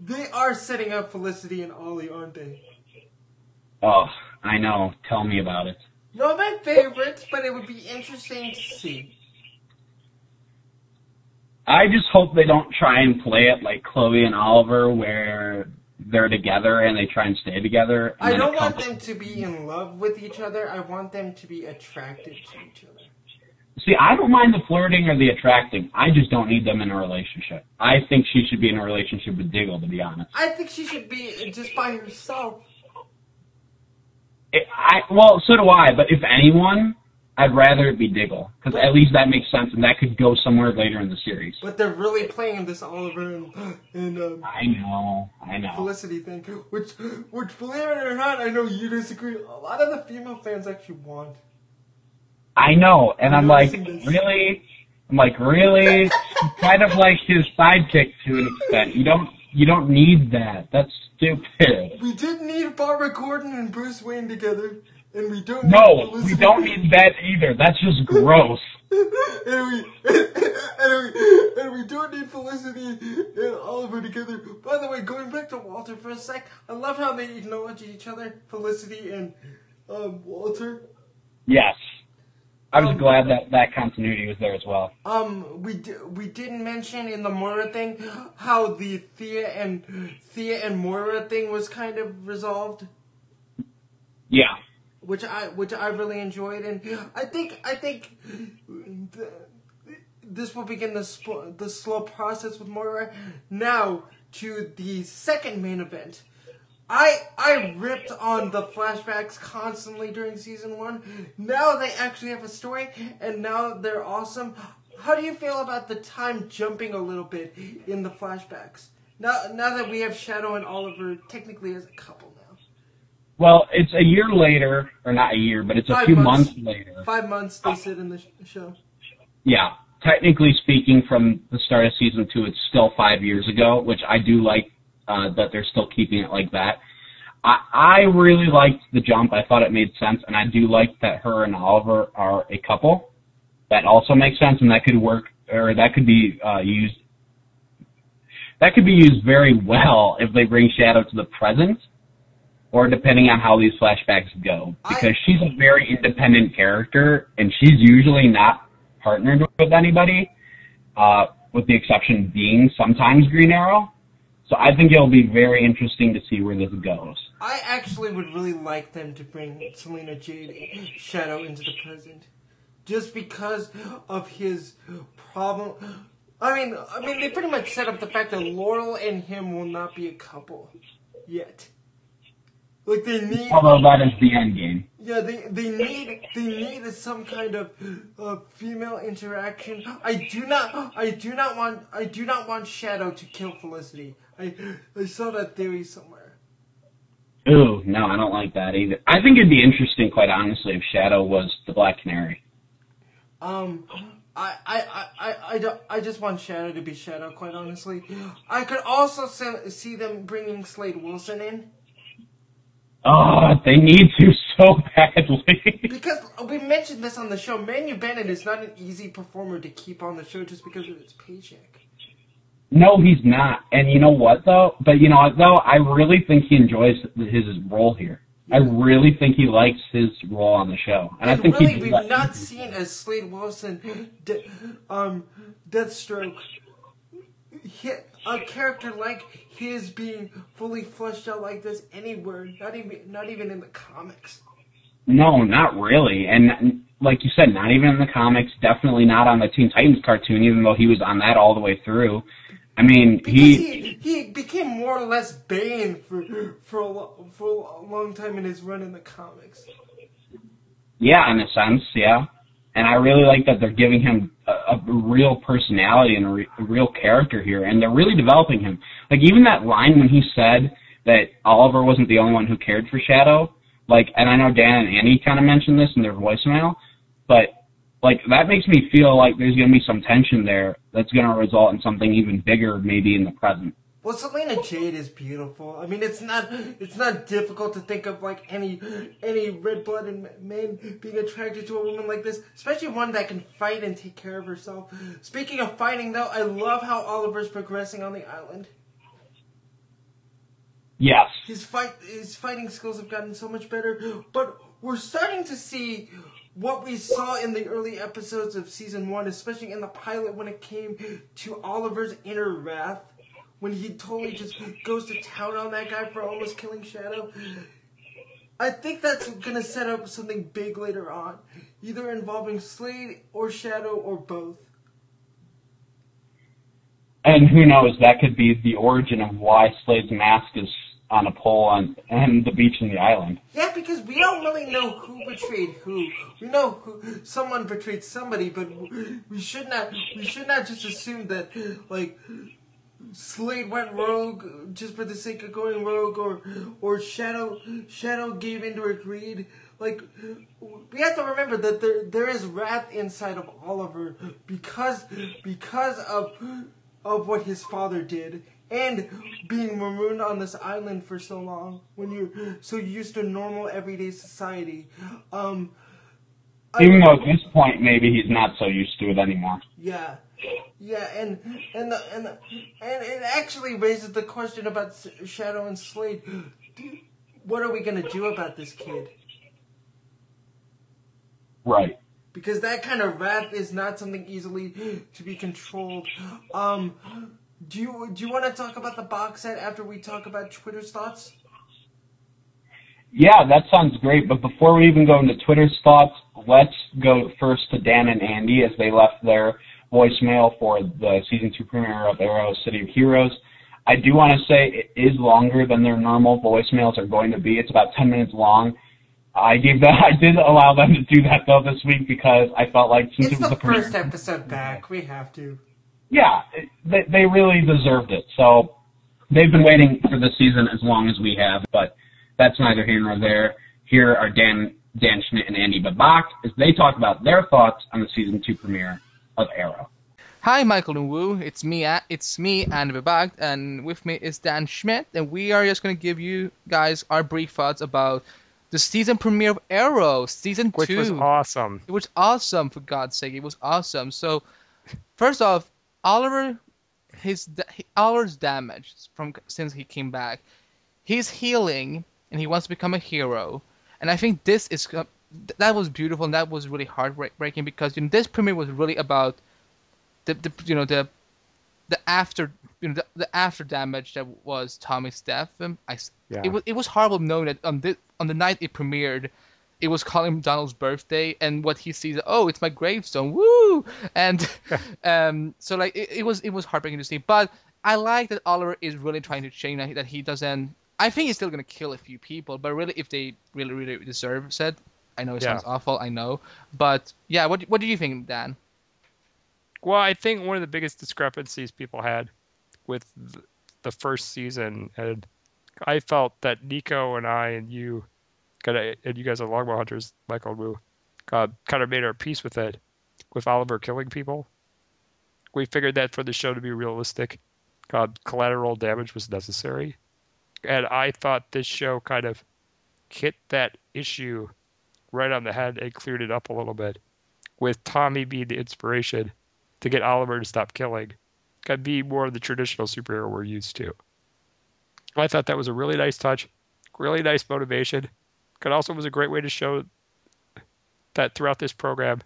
they are setting up Felicity and Ollie, aren't they? oh, I know. Tell me about it. Not my favorites, but it would be interesting to see. I just hope they don't try and play it like Chloe and Oliver, where they're together and they try and stay together. and I don't want them to be in love with each other. I want them to be attracted to each other. See, I don't mind the flirting or the attracting. I just don't need them in a relationship. I think she should be in a relationship with Diggle, to be honest. I think she should be just by herself. It, I well, so do I. But if anyone, I'd rather it be Diggle because at least that makes sense and that could go somewhere later in the series. But they're really playing this Oliver and, and um, I know, I know. Felicity thing, which, which, believe it or not, I know you disagree. A lot of the female fans actually want. I know, and I'm like, this. really? I'm like, really? [LAUGHS] Kind of like his sidekick to an extent. You don't, you don't need that. That's stupid. We didn't need Barbara Gordon and Bruce Wayne together, and we don't. No, need we don't need that either. That's just gross. [LAUGHS] and we [LAUGHS] and we and we don't need Felicity and Oliver together. By the way, going back to Walter for a sec, I love how they acknowledge each other, Felicity and um, Walter. Yes. I was Um, glad that that continuity was there as well. Um, we d- we didn't mention in the Moira thing how the Thea and Thea and Moira thing was kind of resolved. Yeah. Which I which I really enjoyed, and I think I think this will begin the sp- the slow process with Moira. Now to the second main event. I I ripped on the flashbacks constantly during season one. Now they actually have a story, and now they're awesome. How do you feel about the time jumping a little bit in the flashbacks? Now now that we have Shadow and Oliver technically as a couple. Well, it's a year later, or not a year, but it's a few months. months later. Five months they sit in the sh- show. Yeah. Technically speaking, from the start of season two, it's still five years ago, which I do like uh, that they're still keeping it like that. I, I really liked the jump. I thought it made sense, and I do like that her and Oliver are a couple. That also makes sense, and that could work, or that could be uh, used. That could be used very well if they bring Shadow to the present, or depending on how these flashbacks go, I- because she's a very independent character, and she's usually not partnered with anybody, uh, with the exception being sometimes Green Arrow. So I think it'll be very interesting to see where this goes. I actually would really like them to bring Celina Jade Shadow into the present, just because of his problem. I mean, I mean, they pretty much set up the fact that Laurel and him will not be a couple yet. Like they need, Although that is the end game. yeah, they they need they need some kind of uh, female interaction. I do not, I do not want, I do not want Shadow to kill Felicity. I I saw that theory somewhere. Ooh, no, I don't like that either. I think it'd be interesting, quite honestly, if Shadow was the Black Canary. Um, I, I, I, I, I, don't, I just want Shadow to be Shadow, quite honestly. I could also se- see them bringing Slade Wilson in. Oh, they need to so badly. [LAUGHS] Because we mentioned this on the show, Manu Bennett is not an easy performer to keep on the show just because of his paycheck. no, he's not. And you know what, though? But you know what, though? I really think he enjoys his role here. I really think he likes his role on the show, and I think really, we've not seen a Slade Wilson, de- um, Deathstroke, hit a character like his being fully fleshed out like this anywhere. Not even, not even in the comics. No, not really. And like you said, not even in the comics. Definitely not on the Teen Titans cartoon, even though he was on that all the way through. I mean, he. he, he became more or less Bane for for a, for a long time in his run in the comics. Yeah, in a sense, yeah. And I really like that they're giving him a, a real personality and a, re, a real character here, and they're really developing him. Like even that line when he said that Oliver wasn't the only one who cared for Shadow. Like, and I know Dan and Annie kind of mentioned this in their voicemail, but like that makes me feel like there's going to be some tension there that's going to result in something even bigger, maybe in the present. Well, Celina Jade is beautiful. I mean, it's not it's not difficult to think of like any any red-blooded man being attracted to a woman like this, especially one that can fight and take care of herself. Speaking of fighting, though, I love how Oliver's progressing on the island. Yes. His fight his fighting skills have gotten so much better, but we're starting to see what we saw in the early episodes of season one, especially in the pilot when it came to Oliver's inner wrath when he totally just goes to town on that guy for almost killing Shadow. I think that's gonna set up something big later on, either involving Slade or Shadow or both. And who knows, that could be the origin of why Slade's mask is on a pole on and the beach and the island. Yeah, because we don't really know who betrayed who. We know who, someone betrayed somebody, but we should not we should not just assume that like Slade went rogue just for the sake of going rogue, or or Shadow Shadow gave into her greed. Like we have to remember that there there is wrath inside of Oliver because because of of what his father did and being marooned on this island for so long when you're so used to normal everyday society. Um, Even though at this point maybe he's not so used to it anymore. Yeah, yeah, and and the, and the, and it actually raises the question about Shadow and Slade. What are we gonna do about this kid? Right. Because that kind of wrath is not something easily to be controlled. Um, do you do you want to talk about the box set after we talk about Twitter's thoughts? Yeah, that sounds great. But before we even go into Twitter's thoughts, let's go first to Dan and Andy as they left their voicemail for the season two premiere of Arrow City of Heroes. I do want to say it is longer than their normal voicemails are going to be. It's about 10 minutes long. I gave that. [LAUGHS] I did allow them to do that though this week because I felt like since it's it was the, the premiere, first episode back, we have to. yeah, they they really deserved it. So they've been waiting for this season as long as we have, but that's neither here nor there. Here are Dan Dan Schmidt and Andy Babak as they talk about their thoughts on the season two premiere of Arrow. Hi, Michael and Woo. It's me. It's me, Andy Babak, and with me is Dan Schmidt, and we are just going to give you guys our brief thoughts about the season premiere of Arrow, season Which two. was awesome. It was awesome, for God's sake. It was awesome. So, first off, Oliver, his Oliver's damage from since he came back, he's healing and he wants to become a hero. And I think this is that was beautiful and that was really heartbreaking because you know, this premiere was really about the, the you know the the after you know the, the after damage that was Tommy's death. I Yeah. it was it was horrible knowing that on the on the night it premiered, it was Colin Donnell's birthday, and what he sees, oh, it's my gravestone, woo! And [LAUGHS] um, so like it, it was it was heartbreaking to see, but I like that Oliver is really trying to change that, that he doesn't. I think he's still gonna kill a few people, but really, if they really really deserve it, I know it Yeah. sounds awful, I know, but yeah, what what do you think, Dan? Well, I think one of the biggest discrepancies people had with the first season, and I felt that Nico and I and you, kinda, and you guys are Longbow Hunters, Michael Woo, uh, kind of made our peace with it, with Oliver killing people. We figured that for the show to be realistic, uh, collateral damage was necessary. And I thought this show kind of hit that issue right on the head and cleared it up a little bit, with Tommy being the inspiration to get Oliver to stop killing and be more of the traditional superhero we're used to. I thought that was a really nice touch, really nice motivation. It also was a great way to show that throughout this program,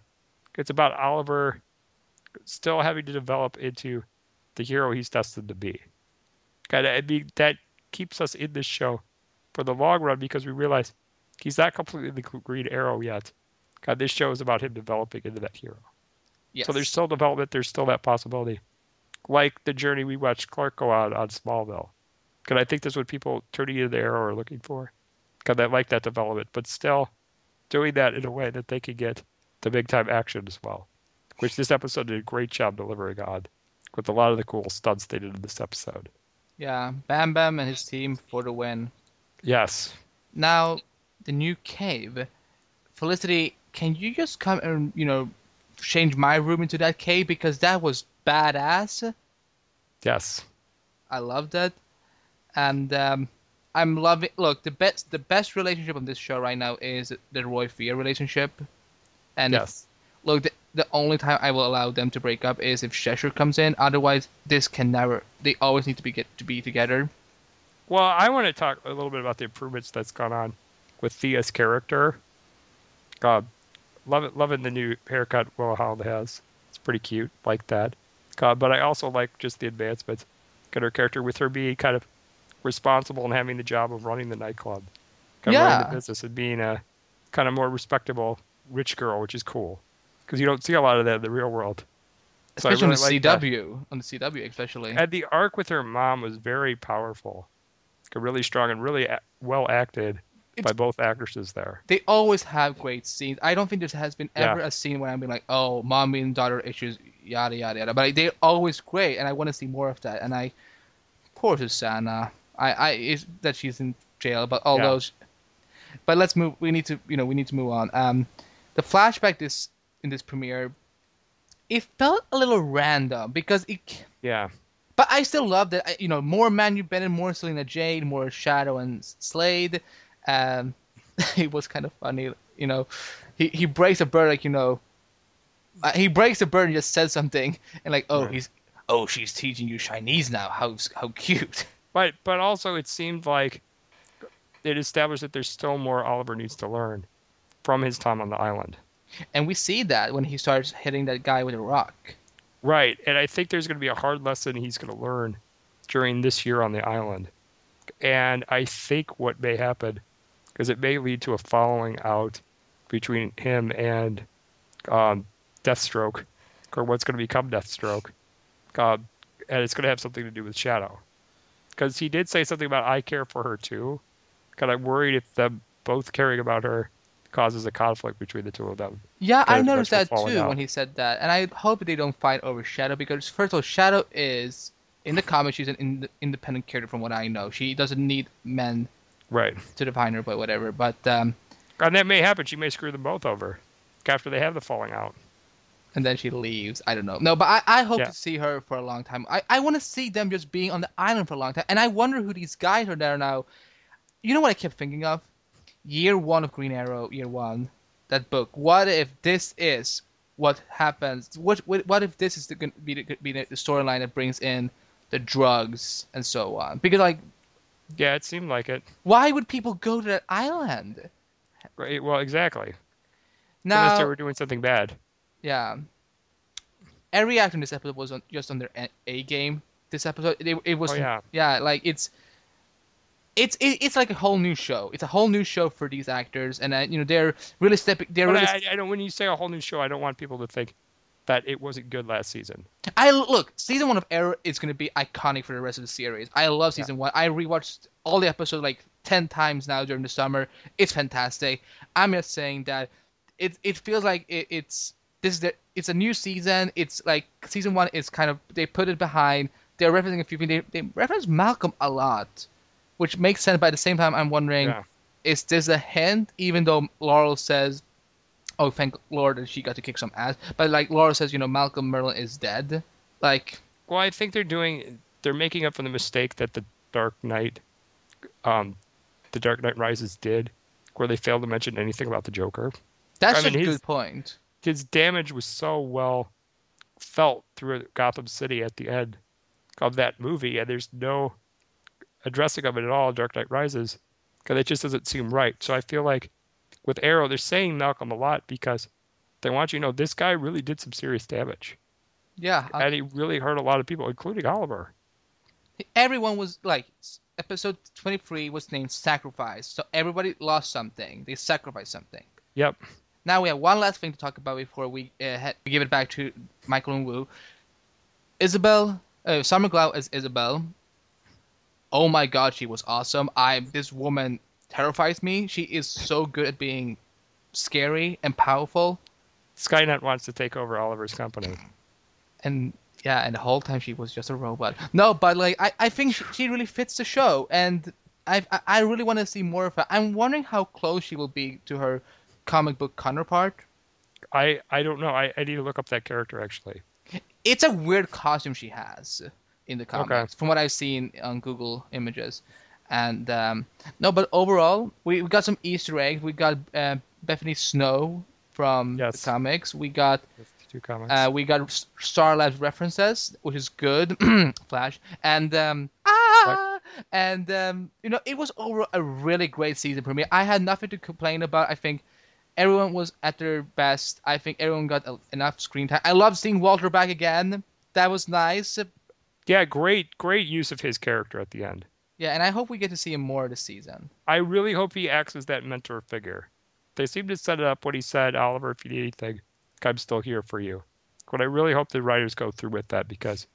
it's about Oliver still having to develop into the hero he's destined to be. And I mean, that keeps us in this show for the long run because we realize he's not completely the Green Arrow yet. God, this show is about him developing into that hero. Yes. So there's still development. There's still that possibility, like the journey we watched Clark go on on Smallville. Because I think that's what people turning into the Arrow are looking for. Because they like that development, but still doing that in a way that they can get the big time action as well, which this episode did a great job delivering on, with a lot of the cool stunts they did in this episode. yeah, Bam Bam and his team for the win. Yes. Now, the new cave. Felicity, can you just come and, you know, change my room into that cave? Because that was badass. Yes. I loved it, and um, I'm loving. Look, the best the best relationship on this show right now is the Roy Thea relationship, and if- Yes. look, the, the only time I will allow them to break up is if Cheshire comes in. Otherwise, this can never. They always need to be get to be together. Well, I want to talk a little bit about the improvements that's gone on with Thea's character. God, love it, loving the new haircut Willa Holland has. It's pretty cute, like that. God, but I also like just the advancements. Got her character with her being kind of responsible and having the job of running the nightclub, kind of running Yeah. the business and being a kind of more respectable rich girl, which is cool because you don't see a lot of that in the real world. So Especially really on like the that. CW, on the CW especially. And the arc with her mom was very powerful, really strong and really well acted by both actresses there. they always have great scenes. I don't think there has been Yeah. ever a scene where I've been like, oh, mommy and daughter issues, yada yada yada. But they're always great, and I want to see more of that. And I, poor Susanna, I, I is that she's in jail, but although, Yeah. but let's move. We need to, you know, we need to move on. Um, the flashback this in this premiere, it felt a little random because it. Yeah, But I still love that. You know, more Manu Bennett, more Celina Jade, more Shadow and Slade. Um, [LAUGHS] it was kind of funny. You know, he he breaks a bird like you know. Uh, he breaks a bird and just says something and like, oh, Right. he's oh, she's teaching you Chinese now. How how cute. [LAUGHS] but but also it seemed like it established that there's still more Oliver needs to learn from his time on the island. And we see that when he starts hitting that guy with a rock. Right, and I think there's going to be a hard lesson he's going to learn during this year on the island. And I think what may happen, because it may lead to a following out between him and um, Deathstroke, or what's going to become Deathstroke, um, and it's going to have something to do with Shadow. Because he did say something about I care for her too. Because I'm worried if them both caring about her causes a conflict between the two of them. Yeah, I noticed that too out. when he said that, and I hope they don't fight over Shadow because first of all, Shadow is in the comics she's an ind- independent character from what I know. She doesn't need men Right. to the her, but whatever. But um, And that may happen. She may screw them both over after they have the falling out. and then she leaves. I don't know. No, but I, I hope Yeah. to see her for a long time. I, I want to see them just being on the island for a long time, and I wonder who these guys are there now. You know what I kept thinking of? Year one of Green Arrow, year one, that book. What if this is what happens? What what, what if this is the, be the, be the storyline that brings in the drugs and so on? Because like, Yeah, it seemed like it. why would people go to that island? Right. Well, exactly. Unless they Now, were doing something bad. yeah, every actor in this episode was on, just on their A- A game. This episode, it, it was Oh, yeah. yeah, like it's it's it, it's like a whole new show. It's a whole new show for these actors, and uh, you know they're really stepping. They're But really. I, I don't. When you say a whole new show, I don't want people to think that it wasn't good last season. I look season one of Arrow is going to be iconic for the rest of the series. I love season one. I rewatched all the episodes like ten times now during the summer. It's fantastic. I'm just saying that it it feels like it, it's this is the it's a new season. It's like season one is kind of they put it behind. They're referencing a few things. They, they reference Malcolm a lot, which makes sense. But at the same time, I'm wondering Yeah. is this a hint? Even though Laurel says, "Oh, thank Lord that she got to kick some ass," but like Laura says, you know, Malcolm Merlyn is dead. Like, Well, I think they're doing. They're making up for the mistake that the Dark Knight, um, the Dark Knight Rises did, where they failed to mention anything about the Joker. that's I mean, a he's- good point. His damage was so well felt through Gotham City at the end of that movie, and there's no addressing of it at all. Dark Knight Rises, because it just doesn't seem right. So I feel like with Arrow, they're saying Malcolm a lot because they want you to know this guy really did some serious damage, Yeah, and he really hurt a lot of people, including Oliver. everyone was like, episode 23 was named Sacrifice, so everybody lost something. They sacrificed something. Yep. Now we have one last thing to talk about before we uh, give it back to Michael and Woo. Isabel, uh, Summer Glau as Isabel. Oh my God, she was awesome. I this woman terrifies me. She is so good at being scary and powerful. Skynet wants to take over Oliver's company. and yeah, and the whole time she was just a robot. No, but like I, I think she, she really fits the show, and I I- I really want to see more of her. I'm wondering how close she will be to her comic book counterpart. I I don't know. I, I need to look up that character actually. It's a weird costume she has. in the comics, from what I've seen on Google Images. And um, no, but overall, we, we got some Easter eggs. We got uh, Bethany Snow from Yes. the comics. We got That's the two comments. uh, we got Star Labs references, which is good. [CLEARS THROAT] Flash and um, ah, and um, you know it was over a really great season for me. I had nothing to complain about. I think everyone was at their best. I think everyone got enough screen time. I love seeing Walter back again. That was nice. yeah, great, great use of his character at the end. Yeah, and I hope we get to see him more this season. I really hope he acts as that mentor figure. They seem to set it up when he said, Oliver, if you need anything, I'm still here for you. But I really hope the writers go through with that because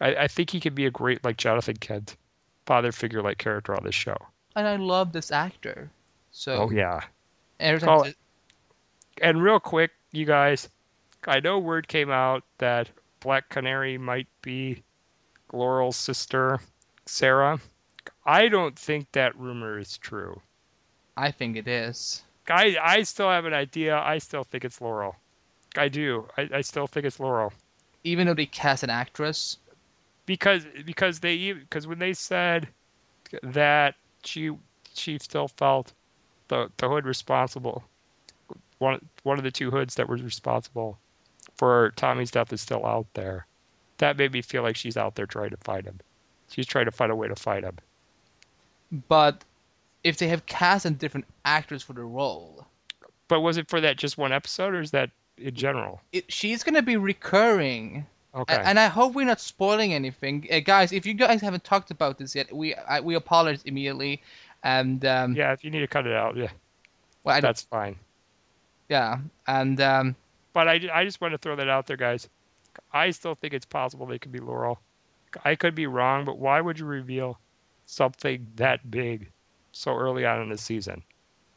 I, I think he could be a great, like Jonathan Kent, father figure like character on this show. And I love this actor. So Oh, yeah. every time Oh, And real quick, you guys, I know word came out that Black Canary might be Laurel's sister, Sara. I don't think that rumor is true. I think it is. I I still have an idea. I still think it's Laurel. I do. I, I still think it's Laurel Even though they cast an actress, because because they because when they said that she she still felt the the hood responsible one one of the two hoods that was responsible for Tommy's death is still out there. That made me feel like she's out there trying to fight him. She's trying to find a way to fight him. But if they have cast a different actors for the role, But was it for that just one episode or is that in general? it, she's gonna be recurring. Okay. And I hope we're not spoiling anything, uh, guys. If you guys haven't talked about this yet, we I, we apologize immediately. And um, yeah, if you need to cut it out, yeah, well, that's fine. yeah, and um, But I, I just want to throw that out there, guys. I still think it's possible they could be Laurel. I could be wrong, but why would you reveal something that big so early on in the season?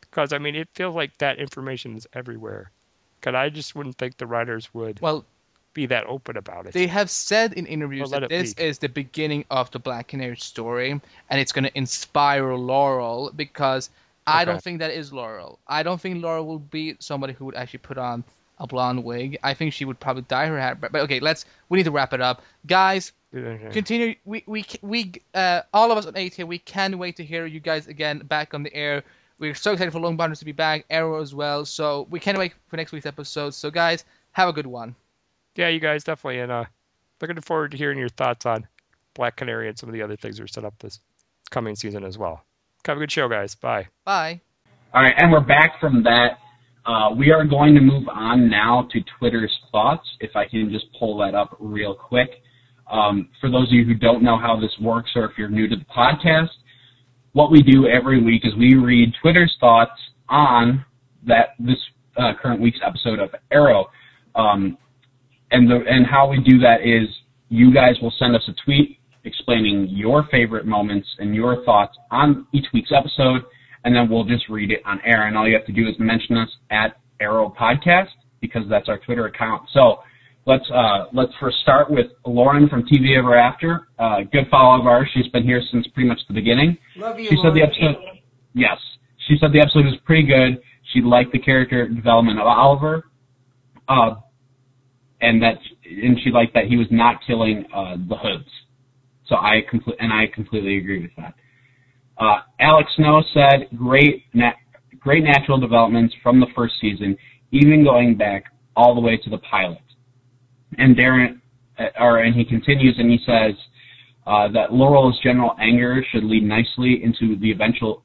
Because, I mean, it feels like that information is everywhere. Because I just wouldn't think the writers would well, be that open about it. they have said in interviews that this be. is the beginning of the Black Canary story, and it's gonna inspire Laurel because I Okay. don't think that is Laurel. I don't think Laurel will be somebody who would actually put on a blonde wig. I think she would probably dye her hair. But, but okay, let's we need to wrap it up, guys. continue we we we uh all of us on AT we can't wait to hear you guys again back on the air we're so excited for Longbow Hunters to be back arrow as well so we can't wait for next week's episode so guys have a good one yeah, you guys definitely. And uh, looking forward to hearing your thoughts on Black Canary and some of the other things that are set up this coming season as well. Have a good show, guys. Bye. bye All right, and we're back from that. Uh, we are going to move on now to Twitter's thoughts. If I can just pull that up real quick. Um, for those of you who don't know how this works, or if you're new to the podcast, what we do every week is we read Twitter's thoughts on that this uh, current week's episode of Arrow. Um, and the and how we do that is you guys will send us a tweet explaining your favorite moments and your thoughts on each week's episode, and then we'll just read it on air. And all you have to do is mention us at Arrow Podcast because that's our Twitter account. So let's uh, let's first start with Lauren from TV Ever After. Uh, good follow of ours. She's been here since pretty much the beginning. Love you. She said the Lauren. episode. Yes, she said the episode was pretty good. She liked the character development of Oliver, uh, and that and she liked that he was not killing uh, the hoods. So I complete and I completely agree with that. Uh, Alex Snow said great nat- great natural developments from the first season, even going back all the way to the pilot. And Darren, uh, or and he continues and he says uh, that Laurel's general anger should lead nicely into the eventual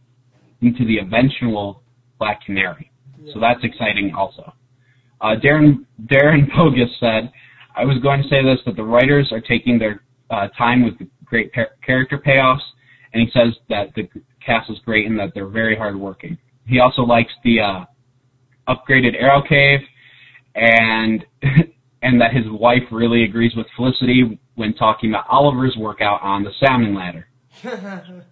into the eventual Black Canary. So that's exciting also. Uh, Darren Darren [LAUGHS] Bogus said, "I was going to say this that the writers are taking their uh, time with the great par- character payoffs, and he says that the cast is great and that they're very hardworking. He also likes the uh, upgraded Arrow Cave, and [LAUGHS] and that his wife really agrees with Felicity when talking about Oliver's workout on the salmon ladder." [LAUGHS]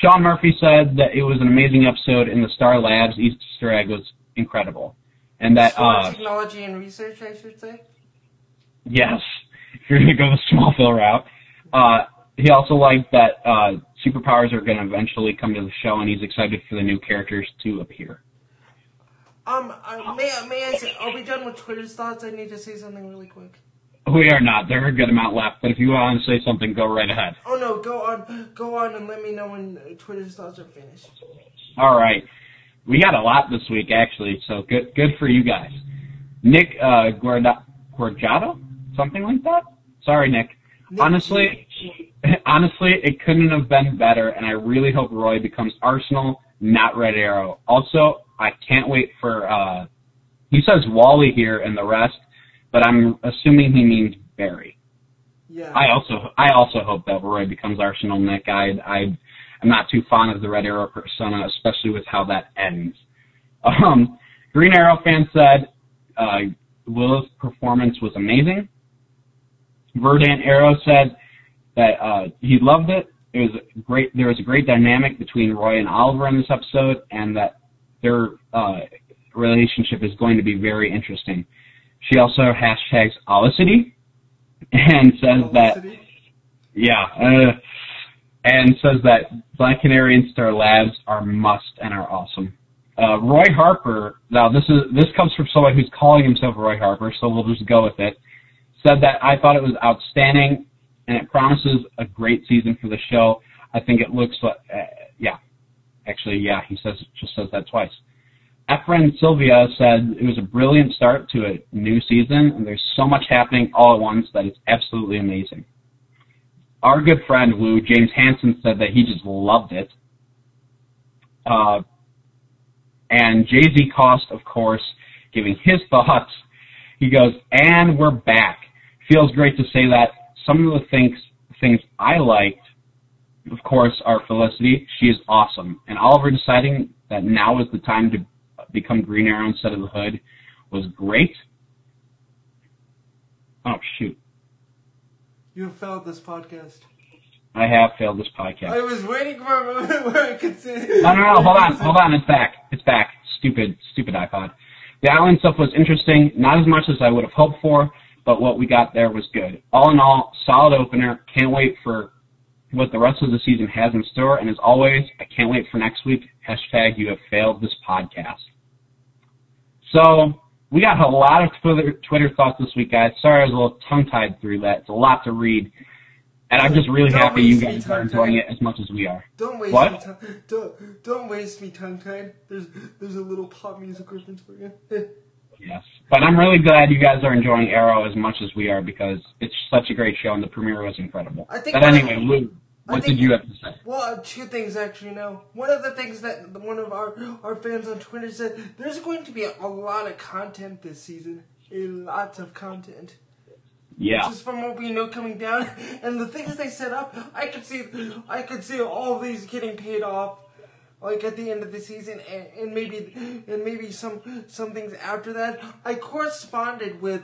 Sean Murphy said that it was an amazing episode and the Star Labs Easter egg was incredible. And that, uh, technology and research, I should say. yes, if [LAUGHS] you're going to go the Smallville route. Uh, he also liked that uh, superpowers are going to eventually come to the show and he's excited for the new characters to appear. Um, uh, may, may I say, are we done with Twitter's thoughts? I need to say something really quick. We are not. There are a good amount left, but if you want to say something, go right ahead. Oh no, go on, go on, and let me know when uh, Twitter's thoughts are finished. All right. We got a lot this week, actually, so good good for you guys. Nick uh, Guarda- Guardato? Something like that? Sorry, Nick. Nick Honestly, [LAUGHS] honestly, it couldn't have been better, and I really hope Roy becomes Arsenal, not Red Arrow. Also, I can't wait for, uh, he says Wally here and the rest, but I'm assuming he means Barry. Yeah. I also I also hope that Roy becomes Arsenal Nick. I I am not too fond of the Red Arrow persona, especially with how that ends. [LAUGHS] Um, Green Arrow fan said uh, Willa's performance was amazing. Verdant Arrow said that uh, he loved it. It was great. There was a great dynamic between Roy and Oliver in this episode, and that their uh, relationship is going to be very interesting. She also hashtags Olicity and says that yeah, uh, and says that Black Canary and Star Labs are must and are awesome. Uh, Roy Harper, now this is this comes from someone who's calling himself Roy Harper, so we'll just go with it. Said that I thought it was outstanding, and it promises a great season for the show. I think it looks like, uh, yeah, actually, yeah, he says just says that twice. Efren Sylvia said it was a brilliant start to a new season, and there's so much happening all at once that it's absolutely amazing. Our good friend Lou James Hansen said that he just loved it. Uh, and Jay Z Cost, of course, giving his [LAUGHS] thoughts. He goes, and we're back. Feels great to say that. Some of the things things I liked, of course, are Felicity. She is awesome, and Oliver deciding that now is the time to become Green Arrow instead of the Hood was great. Oh shoot, You have failed this podcast. I have failed this podcast. I was waiting for a moment [LAUGHS] where I could say. No, no, no, hold on, hold on, it's back. It's back. Stupid, stupid iPod. The island stuff was interesting, not as much as I would have hoped for, but what we got there was good. All in all, solid opener. Can't wait for what the rest of the season has in store, and as always, I can't wait for next week. Hashtag you have failed this podcast. So, we got a lot of Twitter, Twitter thoughts this week, guys. Sorry I was a little tongue-tied through that. It's a lot to read. And I'm just really Don't happy you guys are enjoying it as much as we are. Don't waste What? me tongue. Don't don't waste me tongue tied. There's there's a little pop music reference for you. [LAUGHS] Yes. But I'm really glad you guys are enjoying Arrow as much as we are because it's such a great show and the premiere was incredible. I think but anyway, Woo, what think- did you have to say? Well, two things actually. Now, one of the things that one of our our fans on Twitter said, there's going to be a lot of content this season. A lot of content. Yeah. Just from what we know coming down, [LAUGHS] and the things they set up, I could see, I could see all of these getting paid off, like at the end of the season, and, and maybe, and maybe some some things after that. I corresponded with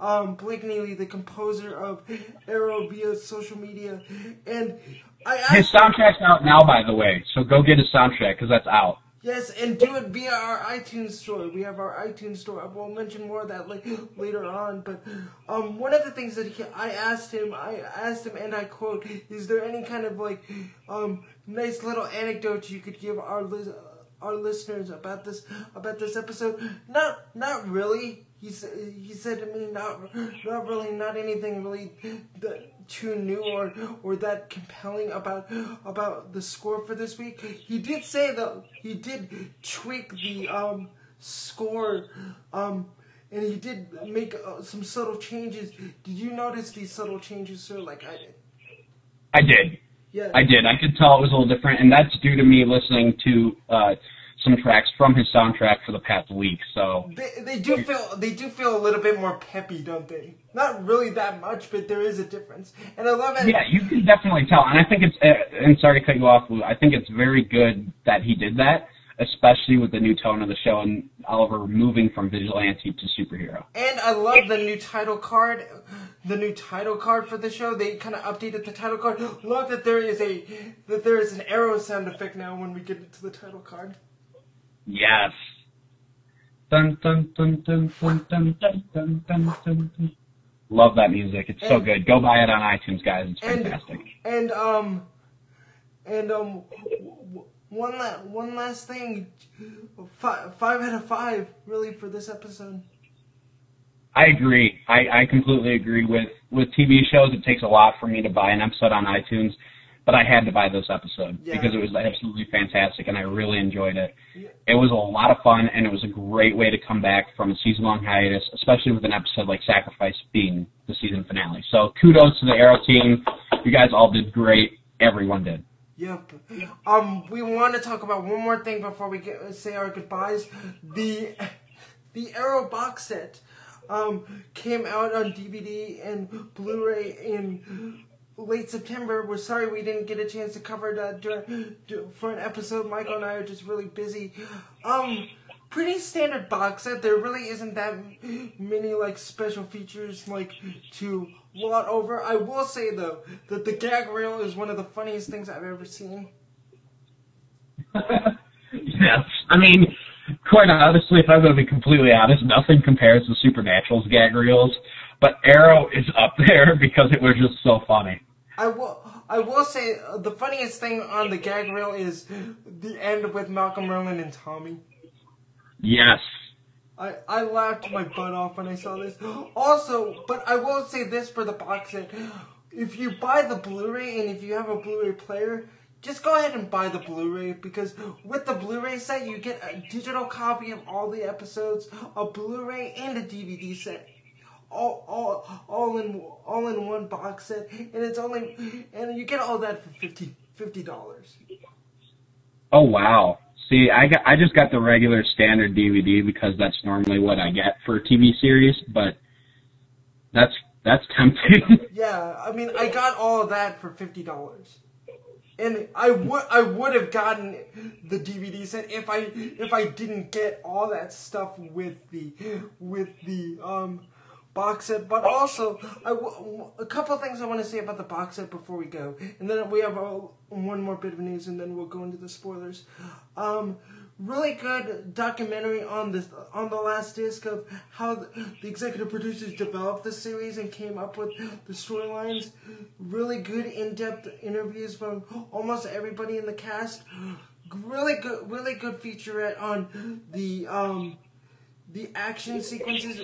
um, Blake Neely, the composer of Arrow, via social media, and I asked. His soundtrack's out now, by the way, so go get his soundtrack because that's out. Yes, and do it via our iTunes store. We have our iTunes store. I will mention more of that like later on. But um, one of the things that he, I asked him, I asked him, and I quote: "Is there any kind of like um nice little anecdote you could give our lis- our listeners about this about this episode?" Not not really. He said he said to me, "Not not really, not anything really." that too new or or that compelling about about the score for this week. He did say though he did tweak the um score um and he did make uh, some subtle changes. Did you notice these subtle changes, sir? Like I did. I did. Yeah. I did. I could tell it was a little different, and that's due to me listening to uh, some tracks from his soundtrack for the past week. So They, they do feel they do feel a little bit more peppy, don't they? Not really that much, but there is a difference, and I love it. yeah, you can definitely tell, and I think it's. Uh, and sorry to cut you off, Woo. I think it's very good that he did that, especially with the new tone of the show and Oliver moving from vigilante to superhero. And I love the new title card, the new title card for the show. They kind of updated the title card. [GASPS] Love that there is a that there is an arrow sound effect now when we get into the title card. Yes. Dun dun dun dun dun dun dun dun dun dun. dun. Love that music. It's so good. Go buy it on iTunes, guys. It's And fantastic. and um and um w- w- one la- one last thing, five five out of five really for this episode. I agree. I, I completely agree with with TV shows. It takes a lot for me to buy an episode on iTunes, but I had to buy this episode Yeah. because it was absolutely fantastic and I really enjoyed it. Yeah. It was a lot of fun and it was a great way to come back from a season long hiatus, especially with an episode like Sacrifice being the season finale. So kudos to the Arrow team. You guys all did great. Everyone did. Yep. Um, we want to talk about one more thing before we get, say our goodbyes. The the Arrow box set um, came out on DVD and Blu-ray in late September. We're sorry we didn't get a chance to cover that dur- dur- for an episode. Michael and I are just really busy. Um, pretty standard box set. There really isn't that many like special features like to lot over. I will say though that the gag reel is one of the funniest things I've ever seen. [LAUGHS] yes. I mean, quite honestly, if I'm going to be completely honest, nothing compares to Supernatural's gag reels. But Arrow is up [LAUGHS] there because it was just so funny. I will. I will say uh, the funniest thing on the gag reel is the end with Malcolm Merlyn and Tommy. Yes. I, I laughed my butt off when I saw this. [GASPS] Also, but I will say this for the box set. If you buy the Blu-ray and if you have a Blu-ray player, just go ahead and buy the Blu-ray because with the Blu-ray set you get a digital copy of all the episodes, a Blu-ray and a DVD set. All, all, all in all in one box set, and it's only and you get all that for 50 dollars. Oh wow. See, I got I just got the regular standard DVD because that's normally what I get for a TV series, but that's that's tempting. [LAUGHS] Yeah, I mean, I got all of that for fifty dollars, and I would I would have gotten the DVD set if I if I didn't get all that stuff with the with the um box set. But also, a couple things I want to say about the box set before we go, and then we have uh, one more bit of news, and then we'll go into the spoilers. Um, really good documentary on this on the last disc of how the, the executive producers developed the series and came up with the storylines. Really good in-depth interviews from almost everybody in the cast. Really good, really good featurette on the um, the action sequences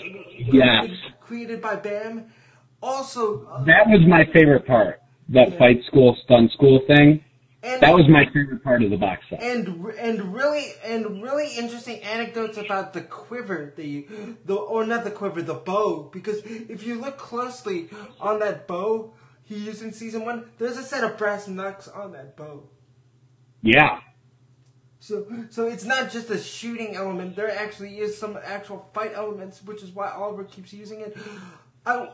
Yes. created by Bam. Also, uh, that was my favorite part. That Yeah. fight school stunt school thing. and That was my favorite part of the box set. and and really and really interesting anecdotes about the quiver the the or not the quiver the bow because if you look closely on that bow he used in season one there's a set of brass knucks on that bow Yeah. So so it's not just a shooting element there actually is some actual fight elements which is why Oliver keeps using it [GASPS] I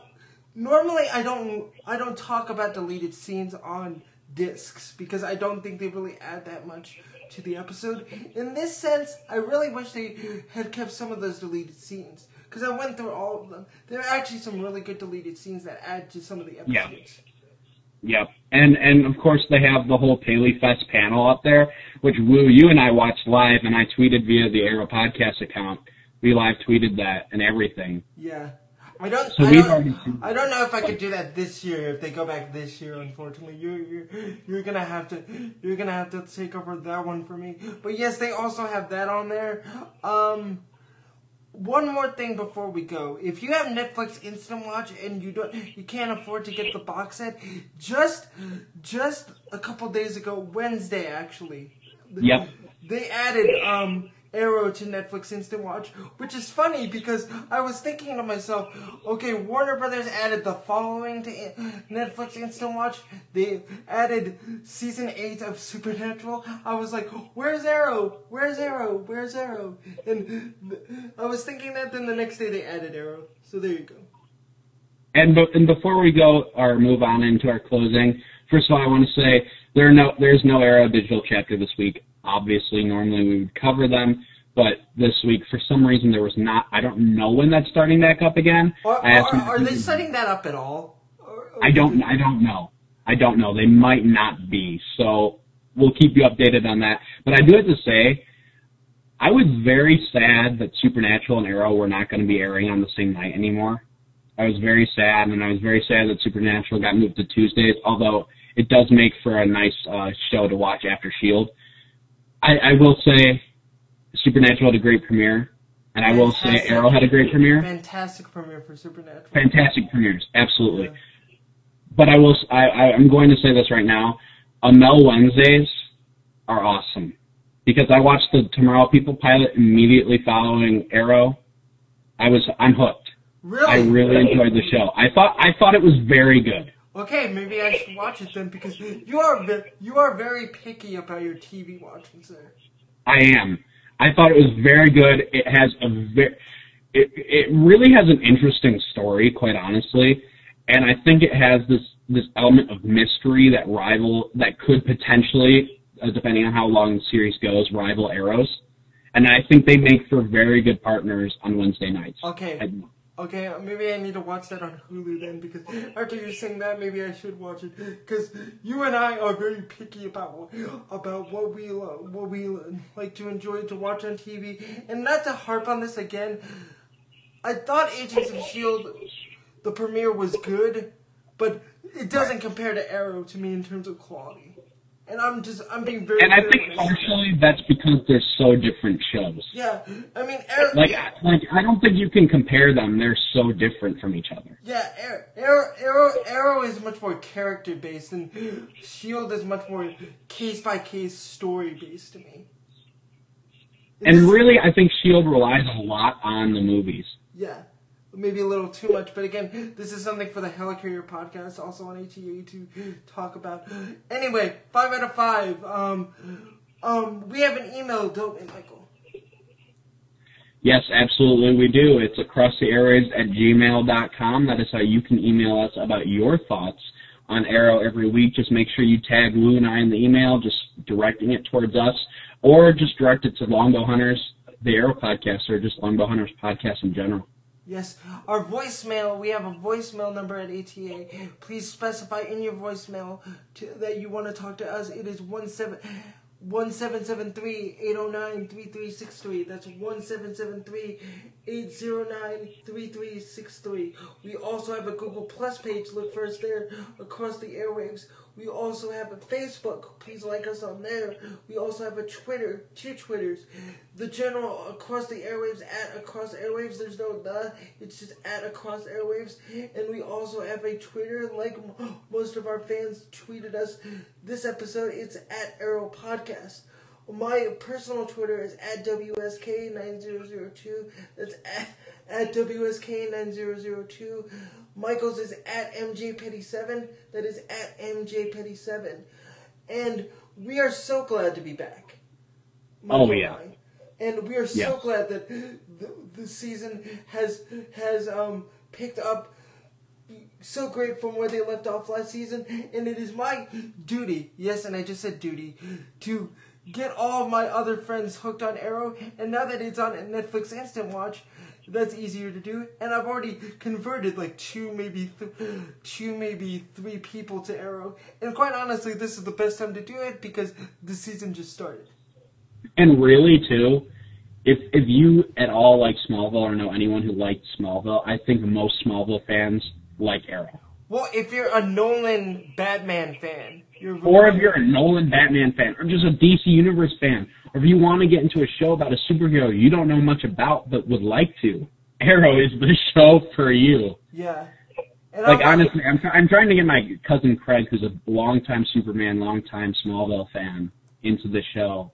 normally I don't I don't talk about deleted scenes on discs because I don't think they really add that much to the episode. In this sense, I really wish they had kept some of those deleted scenes because I went through all of them. There are actually some really good deleted scenes that add to some of the episodes. Yeah. episodes. Yep. And and of course they have the whole Paley Fest panel up there, which Woo, you and I watched live and I tweeted via the Arrow Podcast account. We live tweeted that and everything. Yeah. I don't. So I, don't I don't know if I could do that this year. If they go back this year, unfortunately, you're you're you're gonna have to you're gonna have to take over that one for me. But yes, they also have that on there. Um, one more thing before we go. If you have Netflix Instant Watch and you don't you can't afford to get the box set, just just a couple days ago, Wednesday actually. Yep. They added um Arrow to Netflix Instant Watch, which is funny because I was thinking to myself, okay, Warner Brothers added the following to Netflix Instant Watch. They added season 8 of Supernatural. I was like, where's Arrow? Where's Arrow? Where's Arrow? And I was thinking that then the next day they added Arrow. So there you go. And, be- and before we go or move on into our closing, first of all, I want to say there no there's no Arrow digital chapter this week. Obviously, normally we would cover them, but this week for some reason there was not. I don't know when that's starting back up again. Are, are, are they setting that up at all? Or- I don't. I don't know. I don't know. They might not be. So we'll keep you updated on that. But I do have to say, I was very sad that Supernatural and Arrow were not going to be airing on the same night anymore. I was very sad, and I was very sad that Supernatural got moved to Tuesdays. Although it does make for a nice uh, show to watch after Shield. I, I will say, Supernatural had a great premiere. And I will say Fantastic. Arrow had a great premiere. Fantastic premiere for Supernatural. Fantastic premieres, absolutely. Yeah. But I will i i'm going to say this right now. Amel Wednesdays are awesome because I watched the Tomorrow People pilot immediately following Arrow. I was. I'm hooked. Really? I really enjoyed the show. I thought. I thought it was very good. Okay, maybe I should watch it then because you are you are very picky about your TV watching, sir. I am. I thought it was very good. It has a very. It it really has an interesting story, quite honestly, and I think it has this this element of mystery that rival that could potentially, uh, depending on how long the series goes, rival Arrows, and I think they make for very good partners on Wednesday nights. Okay, I- okay, uh, maybe I need to watch that on Hulu then because after you sing that, maybe I should watch it because you and I are very picky about about what we what we like to enjoy to watch on TV, and not to harp on this again. I thought Agents of Shield, the premiere was good, but it doesn't compare to Arrow to me in terms of quality. And I'm just I'm being very. and I think partially that's because they're so different shows. Yeah, I mean, Arrow, Like, like I don't think you can compare them. They're so different from each other. Yeah, Arrow, Arrow, Arrow, Arrow is much more character based, and Shield is much more case by case story based to me. And really, I think Shield relies a lot on the movies. yeah, maybe a little too much, but again, this is something for the Helicarrier podcast, also on ATA to talk about. Anyway, five out of five. Um, um, we have an email, don't we, Michael? Yes, absolutely, we do. It's across the airwaves at gmail.com. That is how you can email us about your thoughts on Arrow every week. Just make sure you tag Woo and I in the email, just directing it towards us, or just direct it to Longbow Hunters, the Arrow podcast, or just Longbow Hunters podcast in general. Yes, our voicemail. We have a voicemail number at ATA. Please specify in your voicemail to, that you want to talk to us. It is one 1773-809-3363. That's 1773-809-3363. We also have a Google Plus page. Look for us there across the airwaves. We also have a Facebook. Please like us on there. We also have a Twitter, two Twitters. The general across the airwaves at across airwaves. There's no the. It's just at across airwaves. And we also have a Twitter. Like most of our fans tweeted us this episode. It's at Arrow Podcast. My personal Twitter is at WSK9002. That's at, at WSK9002. Michael's is at MJPetty7. That is at MJPetty7. And we are so glad to be back. Oh, yeah. and. And we are so Yes. glad that the, the season has has um picked up so great from where they left off last season, and it is my duty, yes, and I just said duty, to get all my other friends hooked on Arrow, and now that it's on Netflix Instant Watch, that's easier to do, and I've already converted like two, maybe th- two, maybe three people to Arrow, and quite honestly, this is the best time to do it because the season just started. And really, too, if if you at all like Smallville or know anyone who liked Smallville, I think most Smallville fans like Arrow. Well, if you're a Nolan Batman fan, Or if you're a Nolan Batman fan, or just a DC Universe fan, or if you want to get into a show about a superhero you don't know much about but would like to, Arrow is the [LAUGHS] show for you. yeah. And Like I'm- honestly, I'm I'm trying to get my cousin Craig, who's a longtime Superman, longtime Smallville fan, into the show,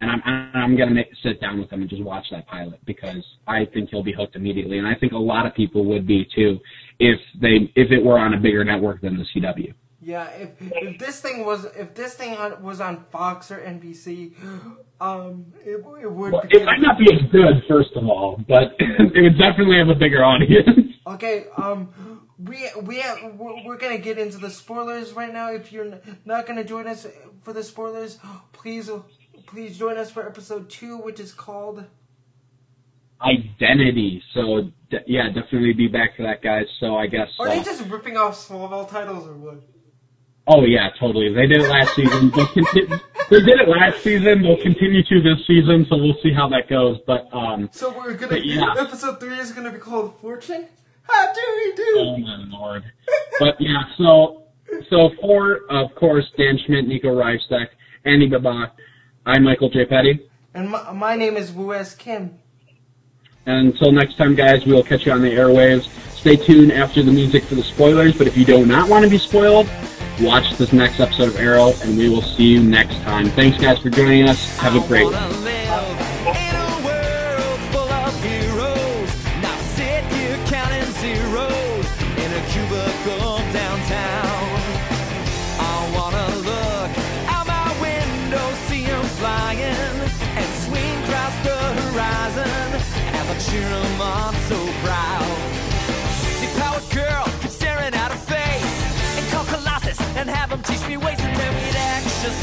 and I'm I'm, I'm gonna make, sit down with him and just watch that pilot because I think he'll be hooked immediately, and I think a lot of people would be too if they if it were on a bigger network than the CW. Yeah, if if this thing was if this thing on, was on Fox or NBC, um, it, it would. Well, it might not be as good, first of all, but [LAUGHS] it would definitely have a bigger audience. Okay, um, we we have, we're, we're gonna get into the spoilers right now. If you're not gonna join us for the spoilers, please please join us for episode two, which is called. Identity. So yeah, definitely be back for that, guys. So I guess. Are uh, they just ripping off Smallville titles or what? Oh yeah, totally. They did it last season. They'll conti- they did it last season. They'll continue to this season, so we'll see how that goes. But um, So we're gonna yeah. episode three is gonna be called Fortune. How do we do? oh my lord. But yeah, so so for of course Dan Schmidt, Nico Reifstek, Andy Babak, I'm Michael J. Petty. And my, my name is Woo S Kim. And until next time, guys, we will catch you on the airwaves. Stay tuned after the music for the spoilers, but if you do not want to be spoiled, watch this next episode of Arrow, and we will see you next time. Thanks, guys, for joining us. Have a great I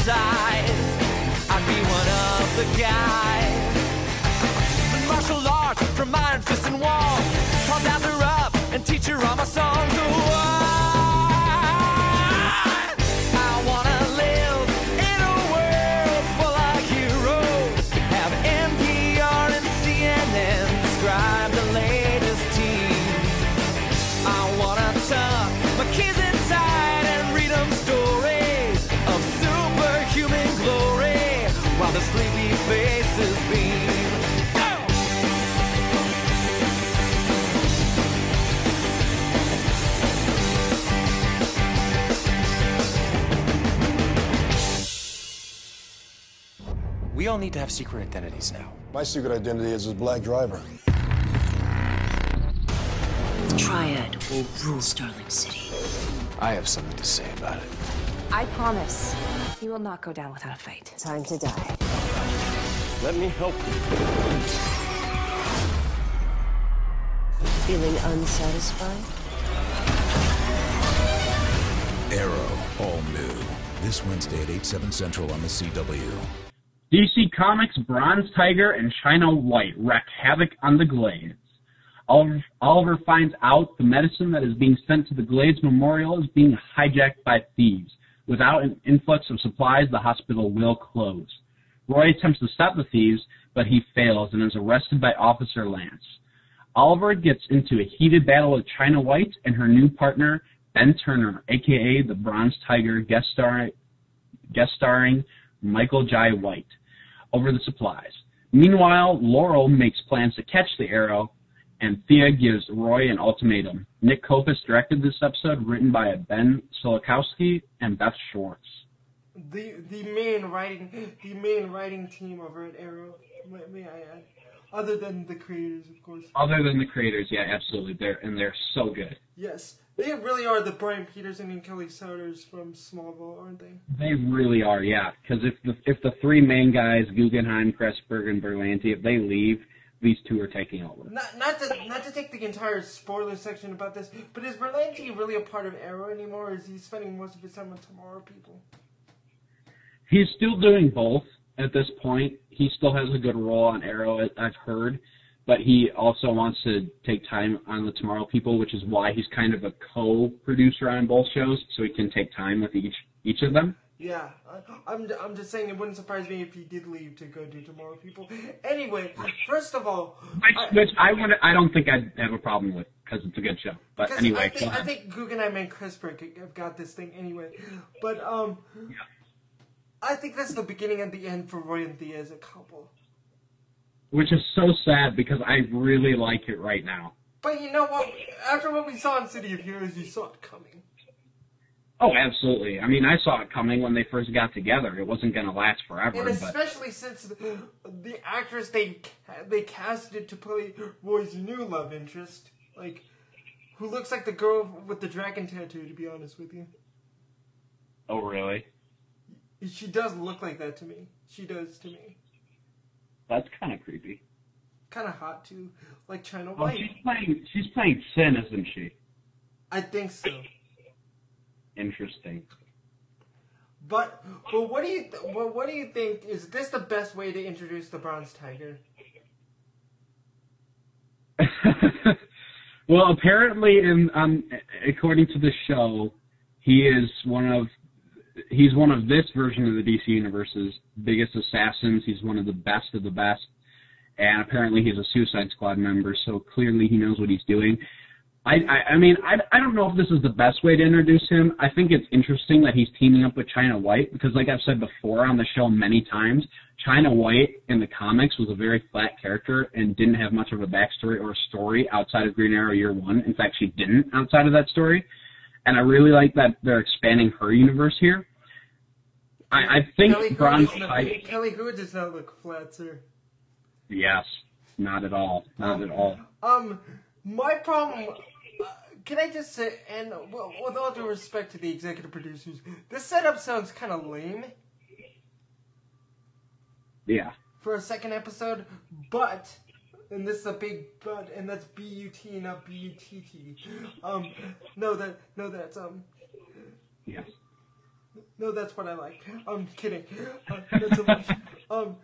exercise. I'd be one of the guys. But martial arts from Iron Fist and Wall. Call Dazzler up and teach her all my songs. We all need to have secret identities now. My secret identity is as Black Driver. The Triad will rule Starling City. I have something to say about it. I promise you will not go down without a fight. Time to die. Let me help you. Feeling unsatisfied? Arrow, all new. This Wednesday at 8, 7 Central on the CW. DC Comics Bronze Tiger and China White wreak havoc on the Glades. Oliver, Oliver finds out the medicine that is being sent to the Glades Memorial is being hijacked by thieves. Without an influx of supplies, the hospital will close. Roy attempts to stop the thieves, but he fails and is arrested by Officer Lance. Oliver gets into a heated battle with China White and her new partner, Ben Turner, aka the Bronze Tiger, guest, star, guest starring Michael Jai White, over the supplies. Meanwhile, Laurel makes plans to catch the arrow, and Thea gives Roy an ultimatum. Nick Copus directed this episode, written by Ben Sokolowski and Beth Schwartz. The the main writing the main writing team over at Arrow, may, may I add, other than the creators, of course. Other than the creators, yeah, absolutely, they're and they're so good. Yes, they really are the Brian Peterson and Kelly Souders from Smallville, aren't they? They really are, yeah. Because if the if the three main guys, Guggenheim, Kreisberg, and Berlanti, if they leave, these two are taking over. Not not to not to take the entire spoiler section about this, but is Berlanti really a part of Arrow anymore? Or is he spending most of his time with Tomorrow People? He's still doing both at this point. He still has a good role on Arrow, I've heard, but he also wants to take time on the Tomorrow People, which is why he's kind of a co-producer on both shows, so he can take time with each each of them. Yeah, I, I'm I'm just saying it wouldn't surprise me if he did leave to go do Tomorrow People. Anyway, first of all, Which, I- which I would I don't think I'd have a problem with because it's a good show. But anyway, I think, I think Guggenheim and Kreisberg have got this thing anyway. But um, I think that's the beginning and the end for Roy and Thea as a couple. which is so sad because I really like it right now. But you know what? After what we saw in City of Heroes, you saw it coming. Oh, absolutely. I mean, I saw it coming when they first got together. It wasn't going to last forever, And but especially since the, the actress they ca- they casted to play Roy's new love interest, like who looks like the girl with the dragon tattoo. To be honest with you, oh really? She does look like that to me. She does to me. That's kind of creepy. Kind of hot too, like China White. she's playing. She's playing Sin, isn't she? I think so. Interesting. But but what do you th- well, what do you think? Is this the best way to introduce the Bronze Tiger? [LAUGHS] well, apparently, in um, according to the show, he is one of he's one of this version of the DC universe's biggest assassins. He's one of the best of the best, and apparently he's a Suicide Squad member. So clearly he knows what he's doing. I, I, I mean, I, I don't know if this is the best way to introduce him. I think it's interesting that he's teaming up with China White because, like I've said before on the show many times, China White in the comics was a very flat character and didn't have much of a backstory or a story outside of Green Arrow Year One. In fact, she didn't outside of that story. And I really like that they're expanding her universe here. I, I think Kelly Hu Bronze does not, Tiger. Kelly Hu does not look flat, sir. Yes, not at all, not at all. Um, my problem. Uh, can I just say, and w- with all due respect to the executive producers, this setup sounds kind of lame Yeah. for a second episode, but. And this is a big but, and that's B U T, not B U T T. Um, no, that no, that's um, Yes. no, that's what I like. I'm kidding. Uh, so much. Um,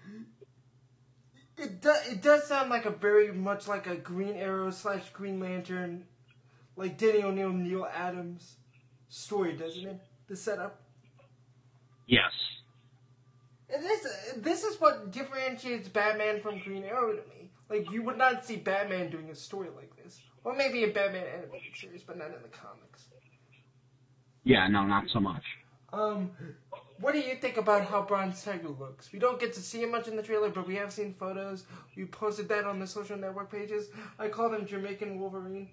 it does. It does sound like a very much like a Green Arrow slash Green Lantern, like Denny O'Neil, Neal Adams story, doesn't it? The setup. Yes. And this this is what differentiates Batman from Green Arrow to me. Like you would not see Batman doing a story like this, or maybe a Batman animated series, but not in the comics. Yeah. No, not so much. Um, what do you think about how Bronze Tiger looks? We don't get to see him much in the trailer, but we have seen photos. We posted that on the social network pages. I call them Jamaican Wolverine.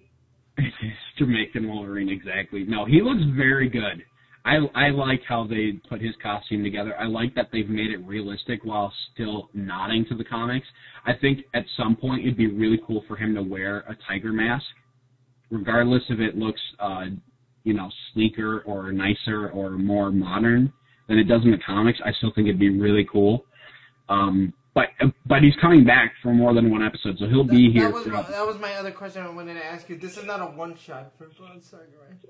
[LAUGHS] Jamaican Wolverine, exactly. No, he looks very good. I I like how they put his costume together. I like that they've made it realistic while still nodding to the comics. I think at some point it'd be really cool for him to wear a tiger mask, regardless if it looks, uh, you know, sleeker or nicer or more modern than it does in the comics. I still think it'd be really cool. Um, but but he's coming back for more than one episode, so he'll be here. That was, my, that was my other question I wanted to ask you. This is not a one shot for Bronze Tiger, right?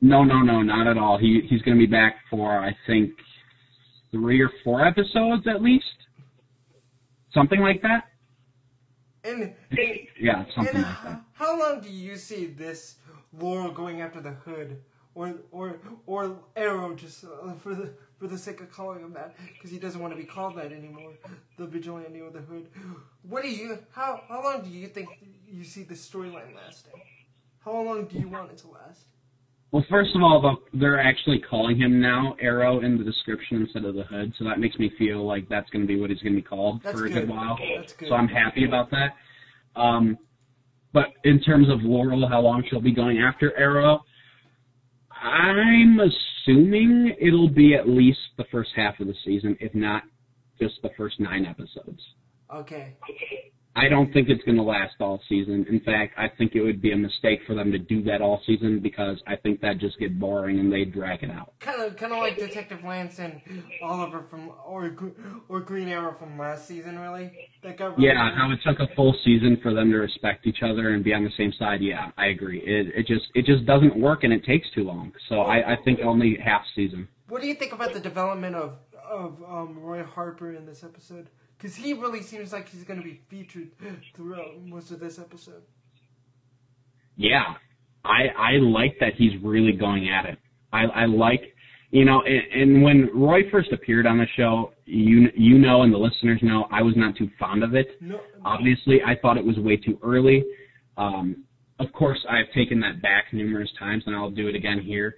No, no, no, not at all. He he's going to be back for I think three or four episodes at least, something like that. And, Yeah, something and like that. how long do you see this Laurel going after the Hood, or or or Arrow just uh, for the for the sake of calling him that because he doesn't want to be called that anymore, the Vigilante or the Hood? What do you how how long do you think you see this storyline lasting? How long do you want it to last? Well, first of all, the- they're actually calling him now Arrow in the description instead of the Hood, so that makes me feel like that's going to be what he's going to be called That's for a good. good while. Good. So I'm happy about that. Um, but in terms of Laurel, how long she'll be going after Arrow, I'm assuming it'll be at least the first half of the season, if not just the first nine episodes. Okay. I don't think it's going to last all season. In fact, I think it would be a mistake for them to do that all season because I think that just get boring and they drag it out. Kind of, kind of like Detective Lance and Oliver from, or or Green Arrow from last season, really. That got really Yeah, how it took a full season for them to respect each other and be on the same side. Yeah, I agree. It it just it just doesn't work and it takes too long. So I I think only half season. What do you think about the development of of um, Roy Harper in this episode? Because he really seems like he's going to be featured throughout most of this episode. Yeah, I I like that he's really going at it. I I like you know, and, and when Roy first appeared on the show, you you know, and the listeners know, I was not too fond of it. No, Obviously, I thought it was way too early. Um, of course, I've taken that back numerous times, and I'll do it again here.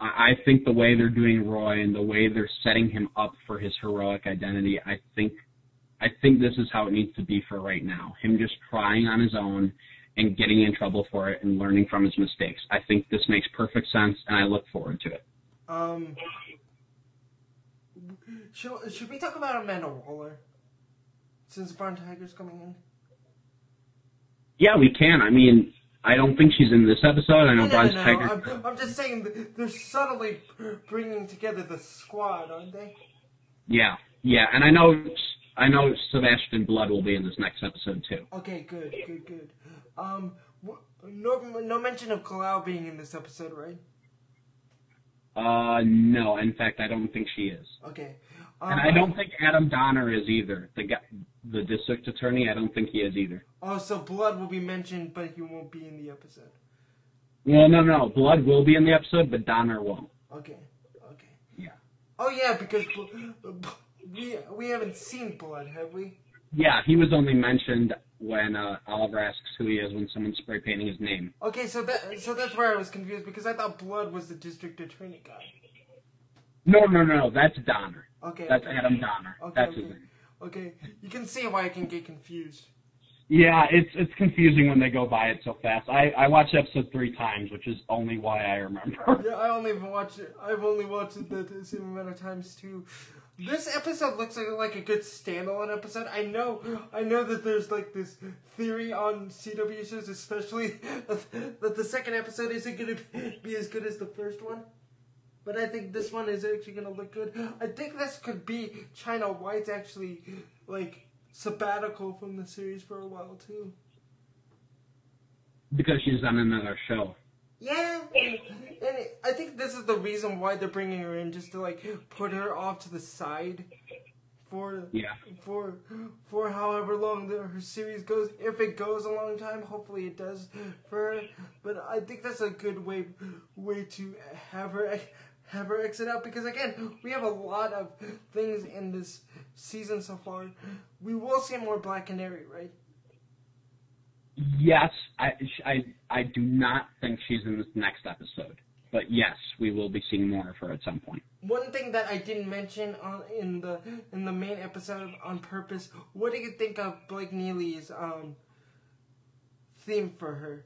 I, think the way they're doing Roy and the way they're setting him up for his heroic identity, I think, I think this is how it needs to be for right now. Him just trying on his own and getting in trouble for it and learning from his mistakes. I think this makes perfect sense, and I look forward to it. Um, should, should we talk about Amanda Waller? Since Bronze Tiger's coming in? Yeah, we can. I mean, I don't think she's in this episode. I know No, no, Bronze no, Tiger. I'm, I'm just saying they're subtly bringing together the squad, aren't they? Yeah, yeah, and I know, I know Sebastian Blood will be in this next episode too. Okay, good, good, good. Um, no, no mention of Kalau being in this episode, right? Uh, no, in fact, I don't think she is, Okay. Um, and I don't think Adam Donner is either. The guy, the district attorney, I don't think he is either. Oh, so Blood will be mentioned, but he won't be in the episode. Well, no, no, Blood will be in the episode, but Donner won't. Okay, okay. Yeah. Oh yeah, because we we haven't seen Blood, have we? Yeah, he was only mentioned when uh, Oliver asks who he is when someone's spray painting his name. Okay, so that so that's where I was confused because I thought Blood was the district attorney guy. No, no, no, that's Donner. Okay. That's okay. Adam Donner. Okay, that's okay. his name. Okay, you can see why I can get confused. Yeah, it's it's confusing when they go by it so fast. I I watched episode three times, which is only why I remember. [LAUGHS] Yeah, I only watched it. I've only watched it the, the same amount of times too. This episode looks like like a good standalone episode. I know, I know that there's like this theory on CW shows, especially [LAUGHS] that, that the second episode isn't gonna be as good as the first one. But I think this one is actually gonna look good. I think this could be China White's actually like sabbatical from the series for a while too. because she's on another show. Yeah, and, and it, I think this is the reason why they're bringing her in, just to like put her off to the side for Yeah. for for however long the, her series goes. If it goes a long time, hopefully it does for her. But I think that's a good way way to have her have her exit out because again, we have a lot of things in this season so far. We will see more Black Canary, right? Yes, I, I, I do not think she's in this next episode. But yes, we will be seeing more of her at some point. One thing that I didn't mention on in the in the main episode on purpose. What do you think of Blake Neely's um theme for her?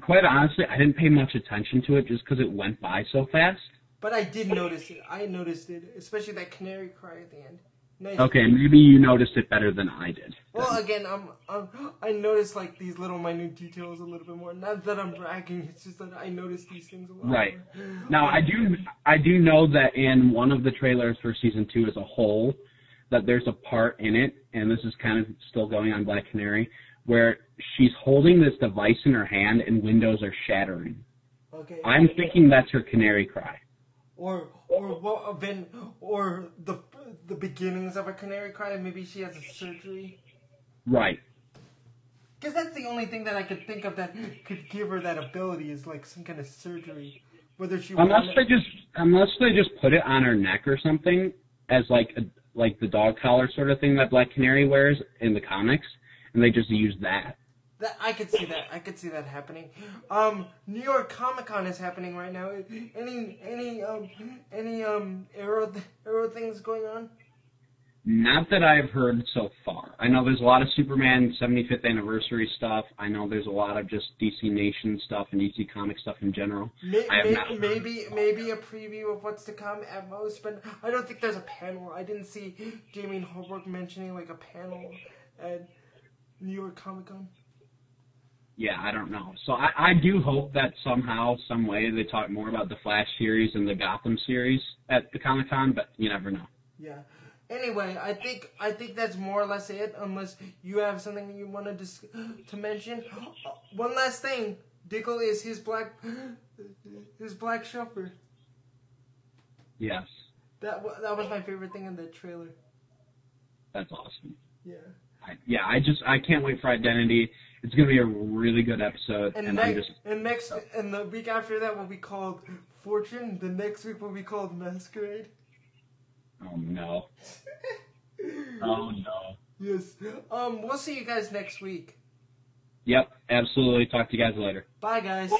Quite honestly, I didn't pay much attention to it just because it went by so fast. But I did notice it. I noticed it, especially that canary cry at the end. Nice. Okay, maybe you noticed it better than I did. Well, again, I'm, I'm I noticed like these little minute details a little bit more. Not that I'm bragging. It's just that I noticed these things a lot. Right. more. Now I do I do know that in one of the trailers for season two as a whole, that there's a part in it, and this is kind of still going on Black Canary, where she's holding this device in her hand and windows are shattering. Okay. I'm thinking that's her canary cry. or or what event or the the beginnings of a canary cry. Maybe she has a surgery. Right. Because that's the only thing that I could think of that could give her that ability is like some kind of surgery. Whether she Unless they just unless they just put it on her neck or something as like a, like the dog collar sort of thing that Black Canary wears in the comics, and they just use that. That I could see that I could see that happening. Um, New York Comic Con is happening right now. Any any um any um arrow th- arrow things going on? Not that I've heard so far. I know there's a lot of Superman 75th anniversary stuff. I know there's a lot of just DC Nation stuff and DC Comic stuff in general. May, I have may, not maybe maybe a preview of what's to come at most, but I don't think there's a panel. I didn't see Jamie Holbrook mentioning like a panel at New York Comic Con. Yeah, I don't know. So I, I do hope that somehow, some way, they talk more about the Flash series and the Gotham series at the Comic Con, but you never know. Yeah. Anyway, I think I think that's more or less it. Unless you have something you want to dis- to mention. Uh, One last thing, Diggle is his black his black chauffeur. Yes, That wa- that was my favorite thing in the trailer. that's awesome. Yeah. I, yeah, I just I can't wait for Identity. It's gonna be a really good episode, And, and, next just and next and the week after that will be called Fortune. The next week will be called Masquerade. oh no, [LAUGHS] oh no. Yes. Um. We'll see you guys next week. Yep, absolutely. Talk to you guys later. Bye, guys.